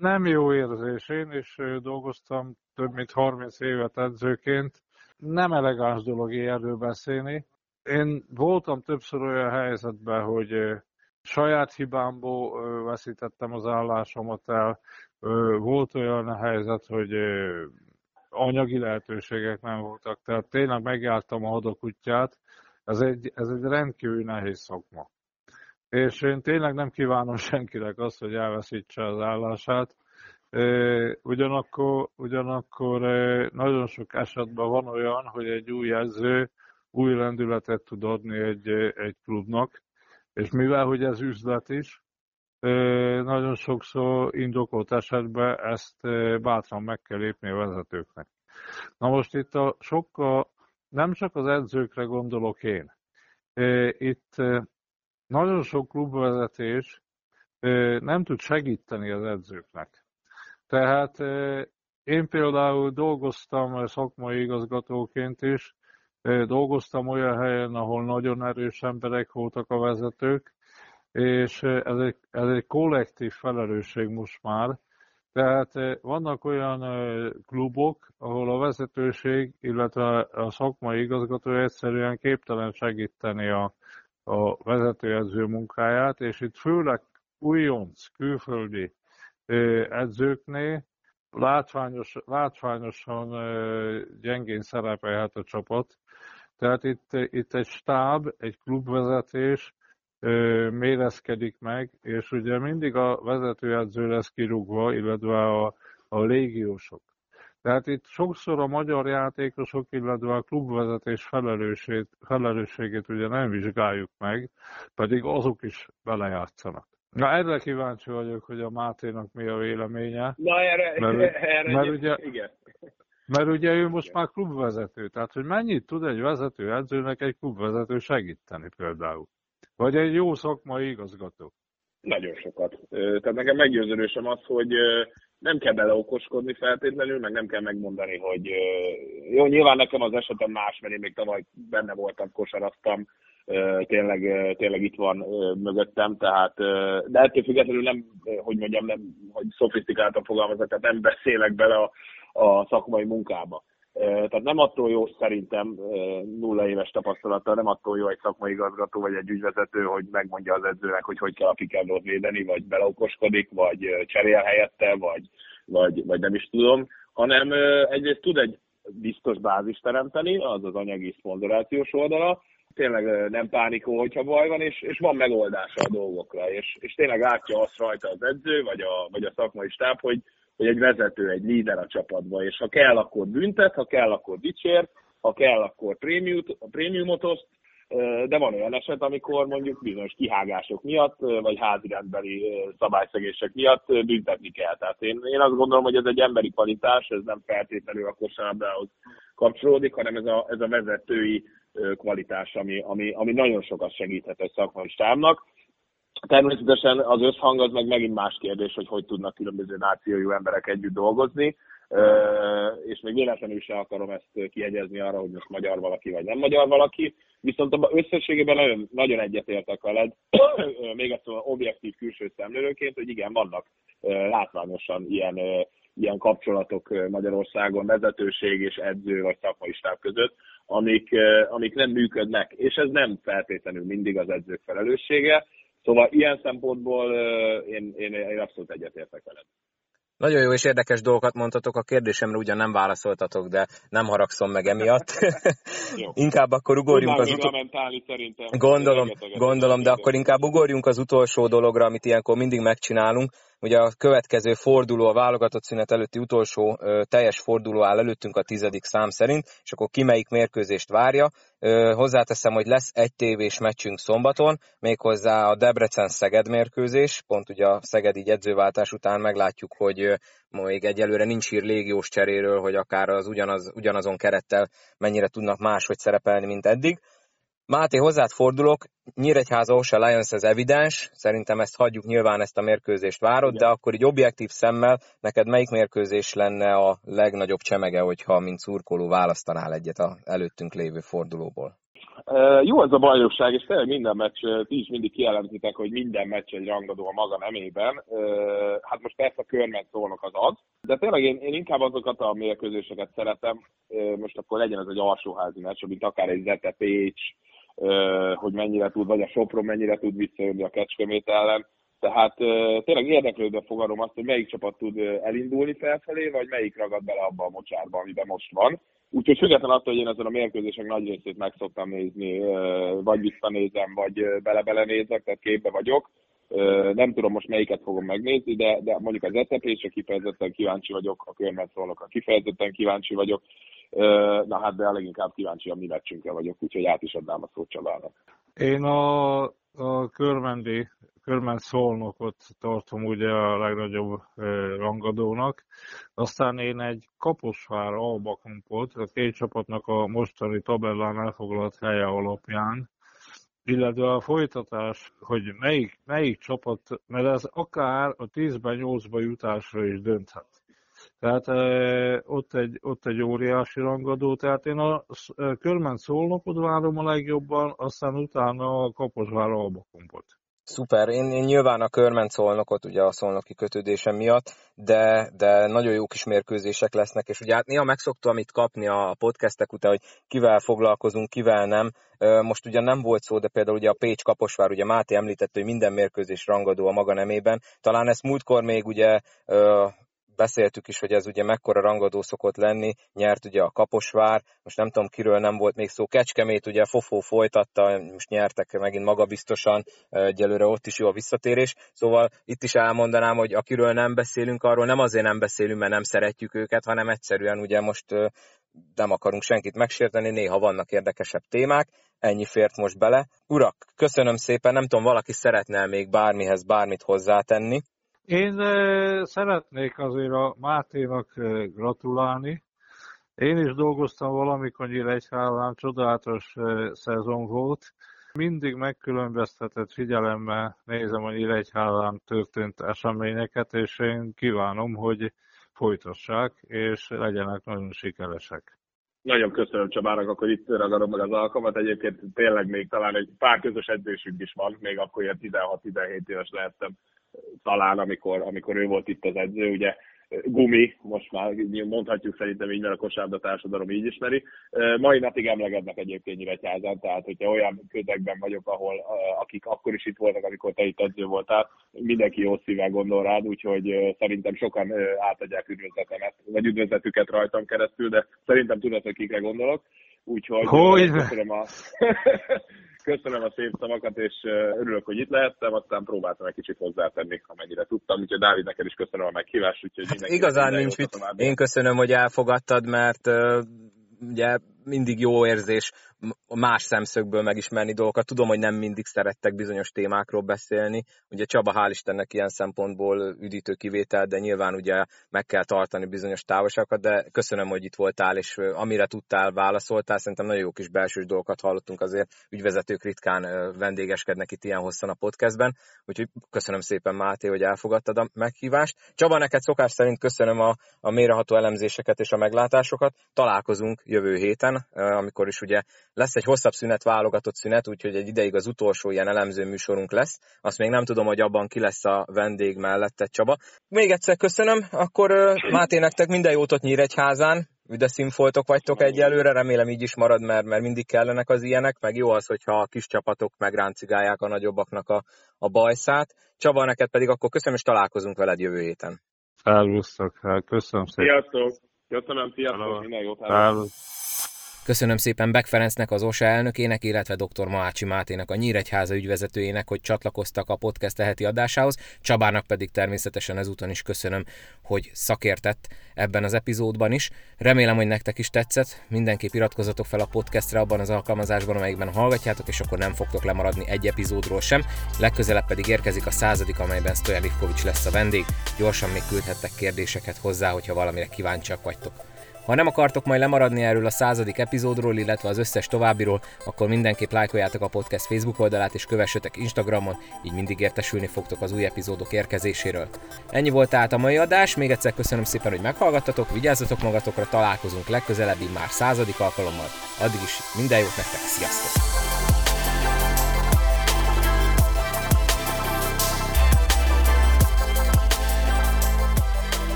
Nem jó érzés. Én is dolgoztam több mint 30 évet edzőként. Nem elegáns dolog erről beszélni. Én voltam többször olyan helyzetben, hogy saját hibámból veszítettem az állásomat el. Volt olyan helyzet, hogy anyagi lehetőségek nem voltak, tehát tényleg megjártam a hadokutját. Ez egy, ez egy rendkívül nehéz szakma. És én tényleg nem kívánom senkinek azt, hogy elveszítse az állását. Ugyanakkor, ugyanakkor nagyon sok esetben van olyan, hogy egy új edző új lendületet tud adni egy, egy klubnak, és mivel, hogy ez üzlet is, nagyon sokszor indokolt esetben ezt bátran meg kell lépni a vezetőknek. Na most itt a sokkal, nem csak az edzőkre gondolok én. Itt nagyon sok klubvezetés nem tud segíteni az edzőknek. Tehát én például dolgoztam szakmai igazgatóként is, dolgoztam olyan helyen, ahol nagyon erős emberek voltak a vezetők, és ez egy, ez egy kollektív felelősség most már. Tehát vannak olyan klubok, ahol a vezetőség, illetve a szakmai igazgató egyszerűen képtelen segíteni a, a vezetőedző munkáját, és itt főleg újonc, külföldi edzőknél látványos, látványosan gyengén szerepelhet a csapat. Tehát itt, itt egy stáb, egy klubvezetés mérezkedik meg, és ugye mindig a vezetőedző lesz kirúgva, illetve a, a légiósok. Tehát itt sokszor a magyar játékosok, illetve a klubvezetés felelősségét ugye nem vizsgáljuk meg, pedig azok is belejátszanak. Na erre kíváncsi vagyok, hogy a Máténak mi a véleménye. Na erre, mert, erre mert ugye, igen. Mert ugye ő most már klubvezető, tehát hogy mennyit tud egy vezető edzőnek egy klubvezető segíteni például? Vagy egy jó szakmai igazgató? Nagyon sokat. Tehát nekem meggyőződésem az, hogy nem kell beleokoskodni feltétlenül, meg nem kell megmondani, hogy jó, nyilván nekem az esetem más, mert én még tavaly benne voltam, kosaraztam, tényleg, tényleg itt van mögöttem, tehát, de ettől függetlenül nem, hogy mondjam, nem, hogy szofisztikáltan fogalmazok, tehát nem beszélek bele a, a szakmai munkába. Tehát nem attól jó szerintem nulla éves tapasztalattal, nem attól jó egy szakmai igazgató vagy egy ügyvezető, hogy megmondja az edzőnek, hogy hogy kell a pikendót védeni, vagy beleokoskodik, vagy cserél helyette, vagy, vagy, vagy nem is tudom, hanem egyrészt tud egy biztos bázis teremteni, az az anyagi szponzorációs oldala, tényleg nem pánikó, hogyha baj van, és, és van megoldása a dolgokra, és, és tényleg látja azt rajta az edző, vagy a, vagy a szakmai stáb, hogy, hogy egy vezető, egy líder a csapatban, és ha kell, akkor büntet, ha kell, akkor dicsér, ha kell, akkor prémiumot, prémiumot oszt, de van olyan eset, amikor mondjuk bizonyos kihágások miatt, vagy házirendbeli szabályszegések miatt büntetni kell. Tehát én, én azt gondolom, hogy ez egy emberi kvalitás, ez nem feltétlenül a kosárlabdához kapcsolódik, hanem ez a, ez a vezetői kvalitás, ami, ami, ami nagyon sokat segíthet egy szakmai stábnak. Természetesen az összhang az meg megint más kérdés, hogy hogy tudnak különböző nációjú emberek együtt dolgozni, és még véletlenül sem akarom ezt kiegyezni arra, hogy most magyar valaki vagy nem magyar valaki, viszont összességében nagyon, nagyon egyetértek veled, még szóval objektív külső szemlélőként, hogy igen, vannak látványosan ilyen, ilyen kapcsolatok Magyarországon, vezetőség és edző vagy szakmai stáb között, amik, amik nem működnek, és ez nem feltétlenül mindig az edzők felelőssége, Szóval ilyen szempontból én, én, én abszolút egyetértek veled. Nagyon jó és érdekes dolgokat mondhatok, a kérdésemre ugyan nem válaszoltatok, de nem haragszom meg emiatt. inkább akkor ugorjunk az utolsó... Gondolom, gondolom, de akkor inkább ugorjunk az utolsó dologra, amit ilyenkor mindig megcsinálunk, Ugye a következő forduló, a válogatott szünet előtti utolsó teljes forduló áll előttünk a tizedik szám szerint, és akkor ki melyik mérkőzést várja. Hozzáteszem, hogy lesz egy tévés meccsünk szombaton, méghozzá a Debrecen-Szeged mérkőzés, pont ugye a Szegedi edzőváltás után meglátjuk, hogy még egyelőre nincs hír légiós cseréről, hogy akár az ugyanaz, ugyanazon kerettel mennyire tudnak máshogy szerepelni, mint eddig. Máté, hozzád fordulok, Nyíregyháza Ose Lions ez evidens, szerintem ezt hagyjuk nyilván ezt a mérkőzést várod, de akkor így objektív szemmel neked melyik mérkőzés lenne a legnagyobb csemege, hogyha mint szurkoló választanál egyet a előttünk lévő fordulóból? Uh, jó ez a bajnokság, és tényleg minden meccs, ti is mindig kijelentitek, hogy minden meccs egy rangadó a maga nemében. Uh, hát most persze a körmet szólnak az az, de tényleg én, én inkább azokat a mérkőzéseket szeretem, uh, most akkor legyen ez egy alsóházi meccs, mint akár egy Zete Pécs, hogy mennyire tud, vagy a Sopron mennyire tud visszajönni a Kecskemét ellen. Tehát tényleg érdeklődve fogadom azt, hogy melyik csapat tud elindulni felfelé, vagy melyik ragad bele abba a mocsárba, amiben most van. Úgyhogy független attól, hogy én ezen a mérkőzések nagy részét meg szoktam nézni, vagy visszanézem, vagy bele-bele nézek, tehát képbe vagyok. Nem tudom most melyiket fogom megnézni, de, de mondjuk az etepésre kifejezetten kíváncsi vagyok, a körmet szólok, kifejezetten kíváncsi vagyok. Na hát, de leginkább kíváncsi a mi meccsünkre vagyok, úgyhogy át is adnám a szót Csabának. Én a, a körmendi, körment szolnokot tartom ugye a legnagyobb rangadónak. Aztán én egy Kaposvár Albakumpot, a két csapatnak a mostani tabellán elfoglalt helye alapján, illetve a folytatás, hogy melyik, melyik csapat, mert ez akár a 10-ben 8-ba jutásra is dönthet. Tehát e, ott, egy, ott egy óriási rangadó, tehát én a e, Körment Szolnokot várom a legjobban, aztán utána a Kaposvár Albakumpot. Szuper, én, én nyilván a körment szolnokot, ugye a szolnoki kötődésem miatt, de, de nagyon jó kis mérkőzések lesznek, és ugye hát néha megszoktam itt kapni a podcastek után, hogy kivel foglalkozunk, kivel nem. Most ugye nem volt szó, de például ugye a Pécs Kaposvár, ugye Máté említette, hogy minden mérkőzés rangadó a maga nemében. Talán ezt múltkor még ugye beszéltük is, hogy ez ugye mekkora rangadó szokott lenni, nyert ugye a Kaposvár, most nem tudom kiről nem volt még szó, Kecskemét ugye Fofó folytatta, most nyertek megint magabiztosan, egyelőre ott is jó a visszatérés, szóval itt is elmondanám, hogy akiről nem beszélünk, arról nem azért nem beszélünk, mert nem szeretjük őket, hanem egyszerűen ugye most nem akarunk senkit megsérteni, néha vannak érdekesebb témák, ennyi fért most bele. Urak, köszönöm szépen, nem tudom, valaki szeretne még bármihez bármit hozzátenni. Én szeretnék azért a Máténak gratulálni. Én is dolgoztam valamikor Nyíregyházán, csodálatos szezon volt. Mindig megkülönböztetett figyelemmel nézem a Nyíregyházán történt eseményeket, és én kívánom, hogy folytassák, és legyenek nagyon sikeresek. Nagyon köszönöm Csabának, akkor itt ragadom meg az alkalmat. Egyébként tényleg még talán egy pár közös edzésünk is van, még akkor ilyen 16-17 éves lehettem talán, amikor, amikor ő volt itt az edző, ugye gumi, most már mondhatjuk szerintem így, mert a kosárda társadalom így ismeri. Mai napig emlegednek egyébként Nyíregyházán, tehát hogyha olyan közegben vagyok, ahol akik akkor is itt voltak, amikor te itt edző voltál, mindenki jó szívvel gondol rád, úgyhogy szerintem sokan átadják üdvözletemet, vagy üdvözletüket rajtam keresztül, de szerintem tudod, hogy kikre gondolok. Úgyhogy hogy? köszönöm a, köszönöm a szép szavakat, és örülök, hogy itt lehettem, aztán próbáltam egy kicsit hozzátenni, amennyire tudtam, úgyhogy Dávid, neked is köszönöm a meghívást. Úgyhogy hát igazán nincs mit. Én köszönöm, hogy elfogadtad, mert uh, ugye mindig jó érzés más szemszögből megismerni dolgokat. Tudom, hogy nem mindig szerettek bizonyos témákról beszélni. Ugye Csaba hál' Istennek ilyen szempontból üdítő kivétel, de nyilván ugye meg kell tartani bizonyos távolságokat, de köszönöm, hogy itt voltál, és amire tudtál, válaszoltál. Szerintem nagyon jó kis belsős dolgokat hallottunk azért. Ügyvezetők ritkán vendégeskednek itt ilyen hosszan a podcastben, úgyhogy köszönöm szépen Máté, hogy elfogadtad a meghívást. Csaba, neked szokás szerint köszönöm a, a méreható elemzéseket és a meglátásokat. Találkozunk jövő héten, amikor is ugye lesz egy hosszabb szünet, válogatott szünet, úgyhogy egy ideig az utolsó ilyen elemző műsorunk lesz. Azt még nem tudom, hogy abban ki lesz a vendég mellette Csaba. Még egyszer köszönöm, akkor Máté, nektek minden jót ott Nyíregyházán, üde színfoltok vagytok egyelőre, remélem így is marad, mert, mert mindig kellenek az ilyenek, meg jó az, hogyha a kis csapatok megráncigálják a nagyobbaknak a, a bajszát. Csaba, neked pedig akkor köszönöm, és találkozunk veled jövő héten. Szervusztok, köszönöm szépen. Sziasztok! Köszönöm, sziasztok, minden jót! Köszönöm szépen Beck Ferencnek, az OSA elnökének, illetve dr. Maácsi Máténak, a Nyíregyháza ügyvezetőjének, hogy csatlakoztak a podcast teheti adásához. Csabának pedig természetesen ezúton is köszönöm, hogy szakértett ebben az epizódban is. Remélem, hogy nektek is tetszett. Mindenképp iratkozzatok fel a podcastre abban az alkalmazásban, amelyikben hallgatjátok, és akkor nem fogtok lemaradni egy epizódról sem. Legközelebb pedig érkezik a századik, amelyben Stojan Ivkovics lesz a vendég. Gyorsan még küldhettek kérdéseket hozzá, hogyha valamire kíváncsiak vagytok. Ha nem akartok majd lemaradni erről a századik epizódról, illetve az összes továbbiról, akkor mindenképp lájkoljátok a podcast Facebook oldalát és kövessetek Instagramon, így mindig értesülni fogtok az új epizódok érkezéséről. Ennyi volt tehát a mai adás, még egyszer köszönöm szépen, hogy meghallgattatok, vigyázzatok magatokra, találkozunk legközelebbi már századik alkalommal. Addig is minden jót nektek, sziasztok!